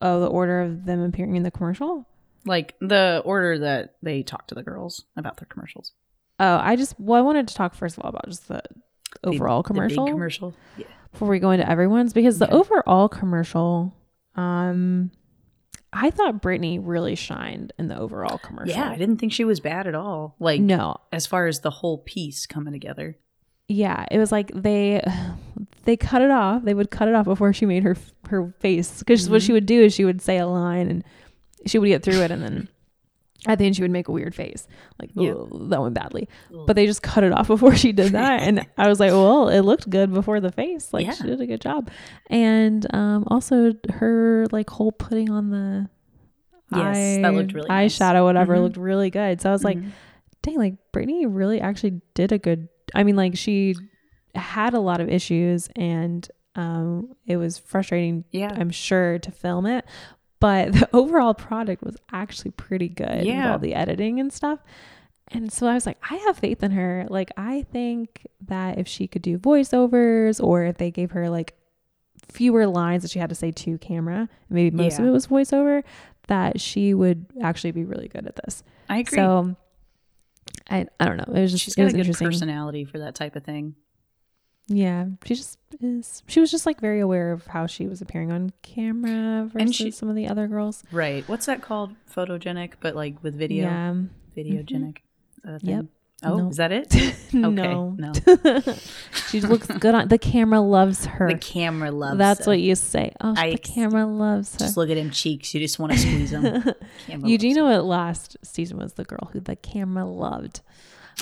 oh, the order of them appearing in the commercial? Like the order that they talk to the girls about their commercials. Oh, I just well, I wanted to talk first of all about just the The- overall the big commercial commercial. Yeah. before we go into everyone's because the overall commercial, um, I thought Brittany really shined in the overall commercial. Yeah, I didn't think she was bad at all. Like no, as far as the whole piece coming together. Yeah, it was like they they cut it off. They would cut it off before she made her her face because what Mhm. she would do is she would say a line and she would get through it and then At the end, she would make a weird face, like Yeah. That went badly. But they just cut it off before she did that, and I was like, "Well, it looked good before the face. Like Yeah. she did a good job." And um, also her like whole putting on the Yes, that looked really nice. eyeshadow, whatever, Mhm. looked really good. So I was like, Mhm. dang, like Brittany really actually did a good. I mean, like she had a lot of issues, and um, it was frustrating. yeah, I'm sure to film it, but the overall product was actually pretty good. with Yeah. all the editing and stuff. And so I was like, I have faith in her. Like, I think that if she could do voiceovers, or if they gave her like fewer lines that she had to say to camera, maybe most of it was voiceover, that she would actually be really good at this. I agree. So I I don't know. It was just She's it got was a good interesting. personality for that type of thing. Yeah, she just is. She was just like very aware of how she was appearing on camera versus And she- some of the other girls. Right. What's that called? Photogenic, but like with video. Yeah. Mm-hmm. Videogenic. That a thing? Yep. Oh, is that it? no. no. she looks good on the camera. Loves her. The camera loves. That's her. what you say. Oh, I- the camera loves her. Just look at him cheeks. You just want to squeeze them. Camera You do know what last season was the girl who the camera loved.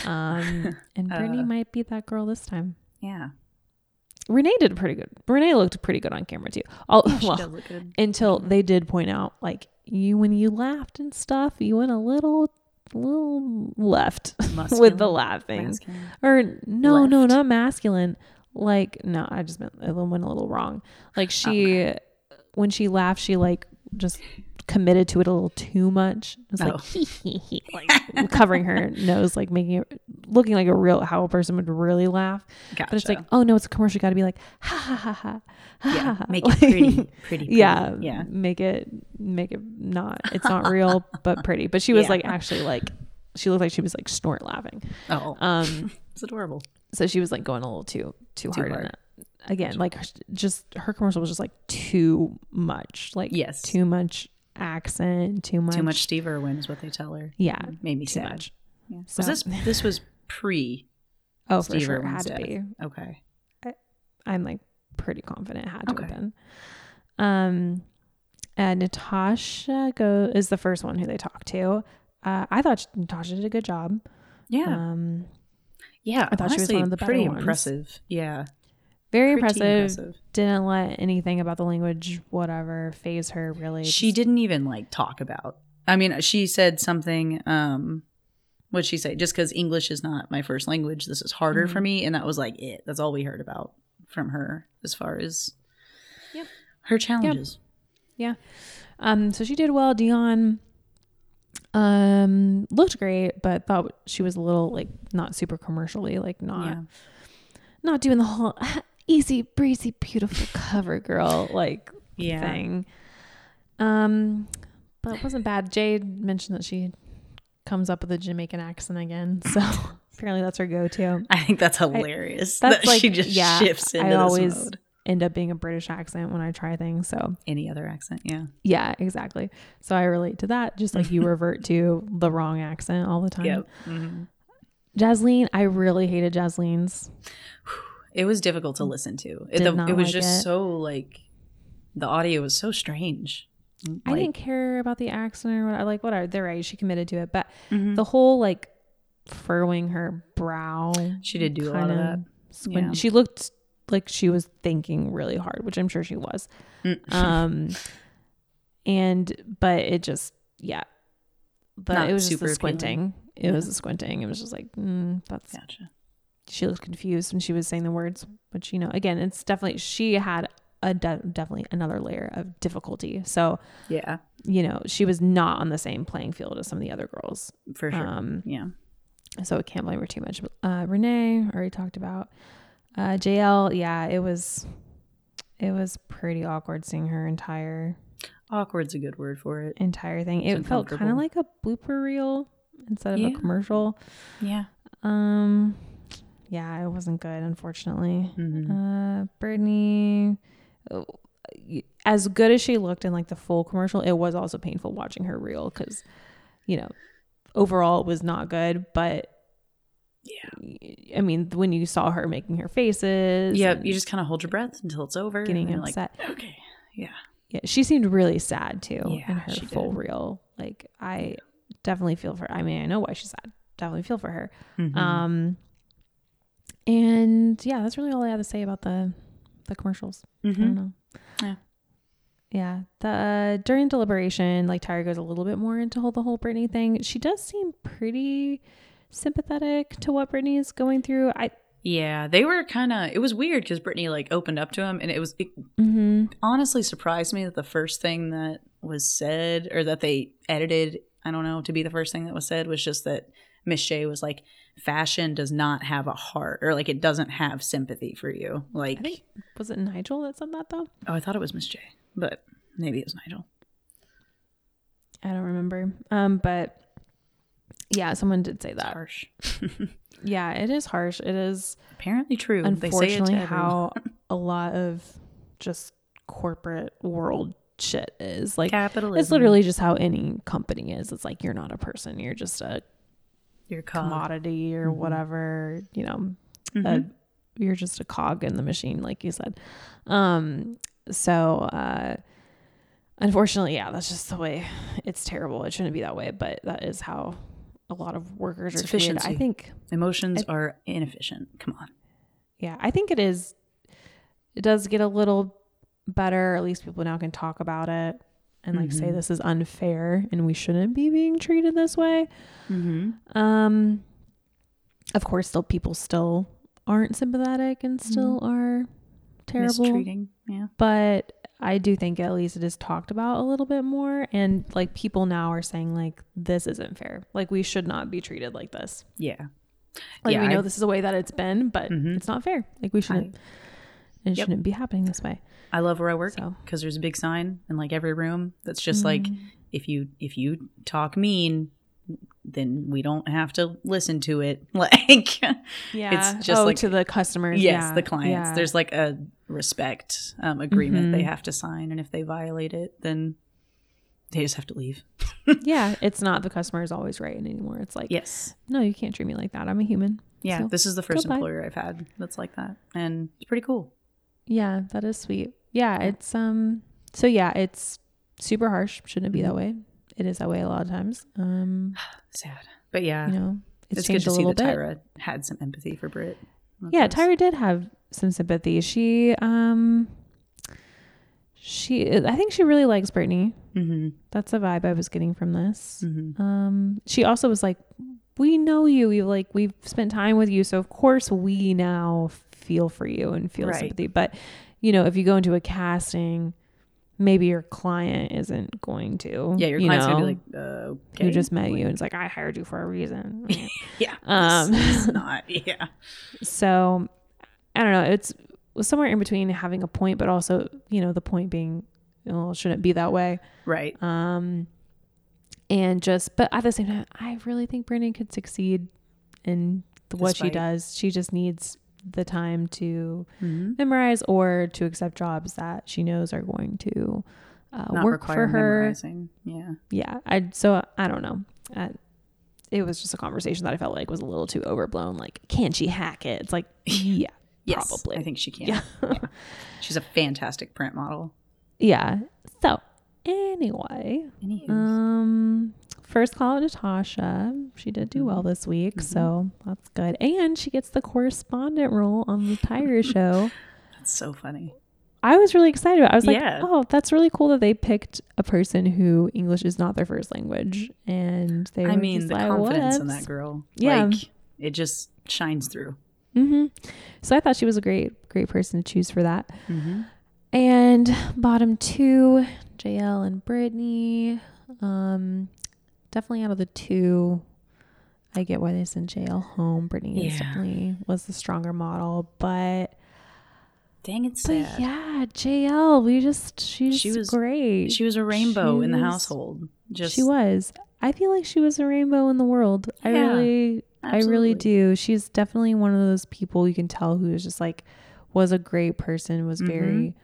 Um, and Brittany Uh. might be that girl this time. Yeah. Renee did pretty good. Renee looked pretty good on camera too. All, She well, does look good. until they did point out like you when you laughed and stuff, you went a little little left with the laughing. masculine. Or no, no, not masculine. Like no, I just meant it went a little wrong. Like she when she laughed, she like just committed to it a little too much. It was like Oh. hee hee hee, like covering her nose, like making it looking like a real how a person would really laugh. Gotcha. But it's like, oh no, it's a commercial. Got to be like ha ha ha ha. ha, yeah, ha, ha. make it pretty, pretty, pretty. Yeah, yeah. Make it make it not. It's not real, but pretty. But she was Yeah. like actually like she looked like she was like snort laughing. Oh, Um, it's adorable. so she was like going a little too too, Too hard, hard. on it. Again, like just her commercial was just like too much. Like Yes. too much accent, too much, Too much Steve Irwin is what they tell her. Yeah, Made me too sad. much. Yeah. So- Was this this was pre Oh, for Steve sure, it Irwin's had to death? be. Okay. I'm like pretty confident it had to Okay. have been. Um, and Natasha go is the first one who they talk to. Uh, I thought Natasha did a good job. Yeah. Um, yeah. I thought she was one of the pretty ones. impressive. Yeah. Very Pretty impressive. Didn't let anything about the language, whatever, phase her really. She Just- didn't even like talk about. I mean, she said something. Um, what'd she say? Just because English is not my first language, this is harder for Mhm. me, and that was like it. That's all we heard about from her as far as her challenges. Yeah. Um, so she did well. Dionne um looked great, but thought she was a little like not super commercially, like not Yeah. not doing the whole easy breezy beautiful cover girl like Yeah. thing. Um, but it wasn't bad. Jade mentioned that she comes up with a Jamaican accent again, so apparently that's her go-to. I think that's hilarious. That's that like she just yeah, shifts into I always mode. end up being a British accent when I try things. So Any other accent, yeah. yeah, exactly. So I relate to that. Just like you revert to the wrong accent all the time. Yep. Mhm. Jaslene, I really hated Jaslene's. It was difficult to listen to. It, the- it was like just it. so like the audio was so strange. I didn't care about the accent or what. I like whatever. They're right. She committed to it, but mhm. the whole like furrowing her brow. She did do a lot of that. squint- Yeah. She looked like she was thinking really hard, which I'm sure she was. Mm. Um, and but it just yeah, but Not it was just super the appealing. squinting. It was Yeah. the squinting. It was just like mm, that's. gotcha. She looked confused when she was saying the words, which you know, again, it's definitely she had a de- definitely another layer of difficulty. So Yeah, you know, she was not on the same playing field as some of the other girls. for sure. Um, yeah. so I can't blame her too much. Uh, Renee already talked about. Uh, Jael, yeah, it was, it was pretty awkward seeing her entire Awkward's a good word for it. entire thing. It's It felt kind of like a blooper reel instead of Yeah. a commercial. Yeah. Um, yeah, it wasn't good, unfortunately. Mhm. Uh, Brittany, uh, as good as she looked in like the full commercial, it was also painful watching her reel because, you know, overall it was not good. But Yeah. I mean, when you saw her making her faces, Yeah. You just kind of hold your breath until it's over. getting upset. Like, okay. Yeah. yeah, she seemed really sad too Yeah, in her full did. reel. Like I definitely feel for. I mean, I know why she's sad. Definitely feel for her. Mhm. Um, and yeah, that's really all I have to say about the the commercials. I Mhm. don't know. Yeah. Yeah. The uh, during deliberation, like Tyra goes a little bit more into whole, the whole Brittany thing. She does seem pretty sympathetic to what Brittany is going through. I Yeah, they were kind of. It was weird because Brittany like opened up to him, and it was it mm-hmm. honestly surprised me that the first thing that was said, or that they edited, I don't know, to be the first thing that was said, was just that Miss J was like, "Fashion does not have a heart, or like it doesn't have sympathy for you." Like, think was it Nigel that said that though? oh, I thought it was Miss J, but maybe it was Nigel. I don't remember. Um, but yeah, someone did say that. harsh. Yeah, it is harsh. It is Apparently true. they say it to unfortunately how a lot of just corporate world shit is. Like capitalism. it's literally just how any company is. It's like you're not a person, you're just a your cog. commodity or Mhm. whatever, you know. Mhm. Uh, you're just a cog in the machine like you said. Um so uh unfortunately, yeah, that's just the way it's terrible. It shouldn't be that way, but that is how a lot of workers It's are treated. I think Emotions are inefficient. Come on. yeah i think it is it does get a little better at least people now can talk about it and like say Mhm. this is unfair and we shouldn't be being treated this way Mm-hmm. um of course still people still aren't sympathetic and still are terrible Mistreating. Yeah. but i do think at least it is talked about a little bit more and like people now are saying like this isn't fair like we should not be treated like this Yeah. like Yeah, we know I- this is the way that it's been but Mhm. it's not fair like we shouldn't it Yep. shouldn't be happening this way I love where I work So. because there's a big sign in like every room that's just like Mm. if you if you talk mean, then we don't have to listen to it. Like yeah it's just oh like- to the customers yes, yeah, the clients. yeah. There's like a respect um, agreement they Mhm. have to sign, and if they violate it, then they just have to leave. yeah it's not the customer is always right anymore it's like Yes. no you can't treat me like that i'm a human Yeah. So, this is the first goodbye. employer I've had that's like that, and it's pretty cool. Yeah that is sweet. Yeah it's um so yeah it's super harsh. Shouldn't be that way. It is that way a lot of times. Um Sad, but yeah, you know it's, it's, good changed to a see little that bit. Tyra had some empathy for Brit. Yeah nice. tyra did have some sympathy. She um she i think she really likes brittany. Mm-hmm. that's the vibe i was getting from this. Mm-hmm. um she also was like we know you. We like we've spent time with you so of course we now feel for you and feel Right. sympathy but you know if you go into a casting maybe your client isn't going to Yeah, your you client's know, gonna be like, uh, okay. who just met you and it's like i hired you for a reason yeah. Um, is not. Yeah. so i don't know it's somewhere in between having a point but also you know the point being well it shouldn't be that way Right. um and just but at the same time i really think brittany could succeed in the, what she does she just needs the time to Mm-hmm. memorize or to accept jobs that she knows are going to uh, work for her memorizing. Yeah. yeah i so i don't know I, it was just a conversation that i felt like was a little too overblown like can she hack it it's like yeah Yes, Probably. I think she can. yeah Yeah. She's a fantastic print model. yeah so anyway Anywho. Um, first call Natasha. She did do well this week, Mhm. so that's good. And she gets the correspondent role on the Tiger show. That's so funny. I was really excited. About it. I was like, Yeah. "Oh, that's really cool that they picked a person who English is not their first language." And they, I mean, the like, confidence in that girl. Yeah. Like, it just shines through. Mhm. So I thought she was a great, great person to choose for that. Mm-hmm. And bottom two, Jael and Brittany. Um, definitely out of the two, I get why they sent Jael home. Brittany Yeah. definitely was the stronger model, but Dang, it's but sad. yeah, Jael, we just she's She was- great. She was a rainbow in the was- household. Just she was. I feel like she was a rainbow in the world. I Yeah, really, I really do. She's definitely one of those people you can tell who is just like was a great person, was Mhm. very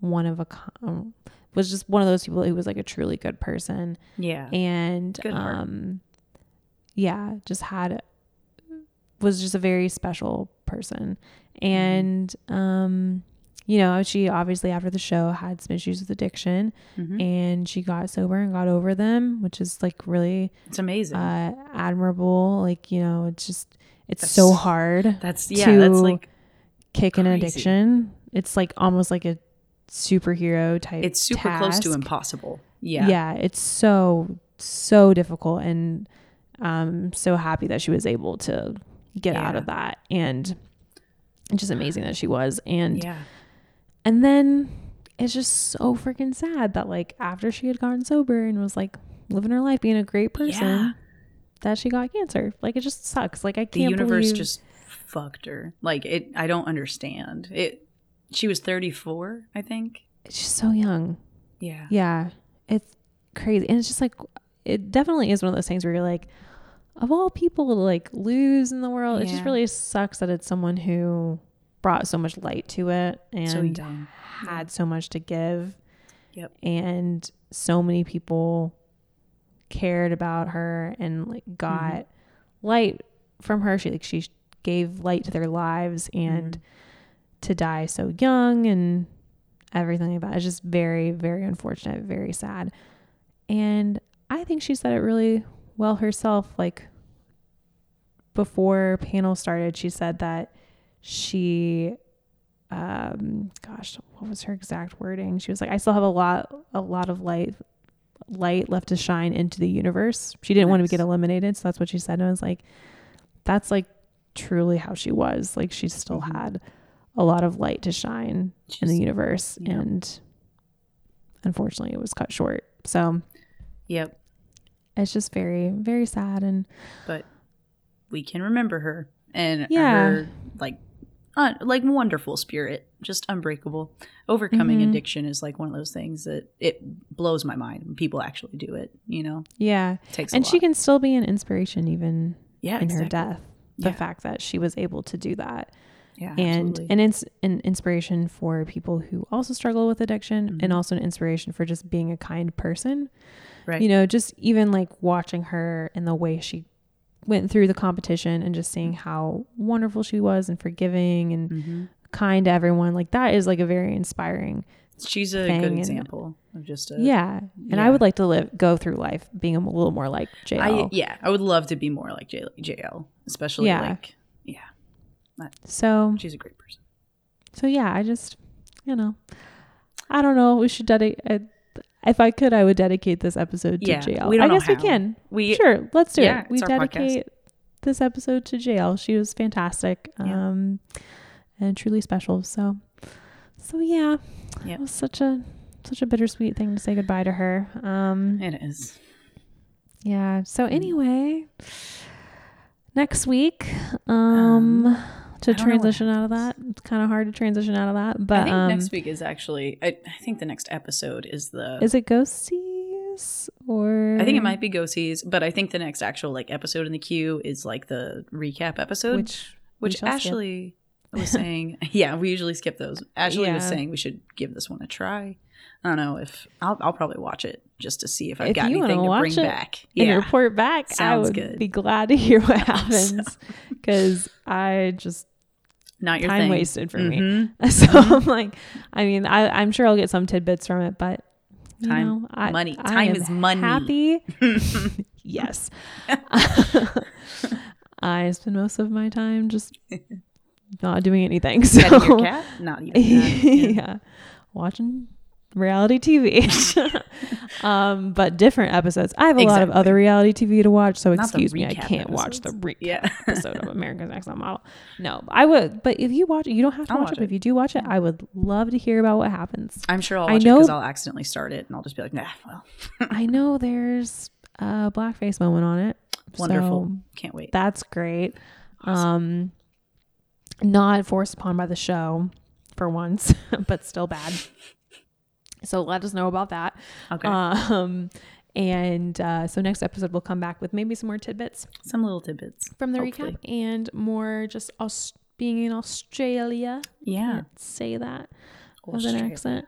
one of a kind, was just one of those people who was like a truly good person, Yeah. and Good um, yeah, just had was just a very special person, Mm-hmm. and um, you know, she obviously after the show had some issues with addiction Mhm. and she got sober and got over them, which is like really It's amazing. uh, admirable. Like, you know, it's just, it's That's- so hard that's yeah. That's like kick an addiction. It's like almost like a superhero type. it's super close to impossible. Yeah. Yeah, it's so so difficult, and I'm so happy that she was able to get out of that, and it's just amazing that she was, and Yeah. and then it's just so freaking sad that like after she had gotten sober and was like living her life, being a great person, Yeah. that she got cancer. Like it just sucks. Like I can't The universe believe just fucked her. Like it. I don't understand it. She was 34, I think. she's so young. Yeah. Yeah, it's crazy, and it's just like it definitely is one of those things where you're like, of all people to like lose in the world, it just really sucks that it's someone who brought so much light to it and So had so much to give. Yep. And so many people cared about her and like Mm-hmm. got light from her. She like she gave light to their lives and Mm-hmm. To die so young and everything like that. It's just very, very unfortunate, very sad. And I think she said it really well herself. Like before panel started, she said that she um gosh, what was her exact wording? She was like, I still have a lot a lot of light light left to shine into the universe. She didn't want to get eliminated, so that's what she said. And I was like, that's like truly how she was. Like she still Mhm. had a lot of light to shine in the universe yeah. and unfortunately it was cut short. So Yep. it's just very, very sad and But we can remember her and Yeah. her like uh, like wonderful spirit, just unbreakable. Overcoming Mhm. addiction is like one of those things that it blows my mind when people actually do it. You know, yeah. it takes And she can still be an inspiration even yeah in her death. The Yeah. fact that she was able to do that. Yeah, and absolutely. an, ins- an inspiration for people who also struggle with addiction and Mhm. also an inspiration for just being a kind person right. you know just even like watching her and the way she went through the competition and just seeing how wonderful she was and forgiving and Mhm. kind to everyone like that is like a very inspiring she's a good and- example of just a yeah and i would like to live go through life being a little more like Jael. I yeah, I would love to be more like J- Jael, especially Yeah. like yeah, so she's a great person. so yeah i just you know i don't know we should dedicate if i could i would dedicate this episode to Yeah, Jael. we don't i guess we can We sure let's do yeah, it we podcast. dedicate this episode to Jael. She was fantastic Yeah. um and truly special so so yeah Yeah. it was such a such a bittersweet thing to say goodbye to her um it is. yeah so Mm. anyway next week um, Um, to I don't know what transition out of that it's kind of hard to transition out of that but I think um next week is actually. I, I think the next episode is the. is it ghosties or I think it might be Ghosties, but I think the next actual like episode in the queue is like the recap episode, which, which shall skip. Ashley was saying. yeah, we usually skip those. Ashley was saying we should give this one a try. I don't know if I'll, I'll probably watch it just to see if I've If got anything to bring back. and Yeah, report back i would good. be glad to hear what happens because i just not your time thing. wasted for me Mhm. so i'm like i mean I, i'm sure i'll get some tidbits from it but Time, know, I, money. I Time am is money. happy yes i spend most of my time just not doing anything so your cat? Not even that. yeah. Yeah. watching reality tv um but different episodes i have a lot of other reality tv to watch so Not excuse me i can't watch the episodes. recap Yeah. episode of america's next top model no i would but if you watch it you don't have to watch, watch it, but if you do watch it i would love to hear about what happens I'm sure I'll I watch it know- because I'll accidentally start it and I'll just be like, nah, well, i know there's a blackface moment on it wonderful. so Can't wait. that's great Awesome. um not forced upon by the show for once but still bad so let us know about that okay. um and uh, so next episode we'll come back with maybe some more tidbits Some little tidbits. from the Hopefully. recap and more just us being in australia Yeah. Can't say that with an accent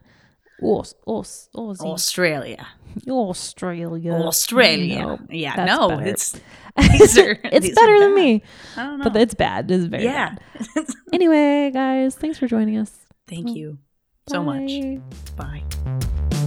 Aus, Aus, Aussie. Australia. Australia. Australia. No, yeah, no, better. it's these are it's these are better than bad. me, I don't know. but it's bad. It's very yeah. bad. Anyway, guys, thanks for joining us. Thank Well, you so much. Bye. Bye.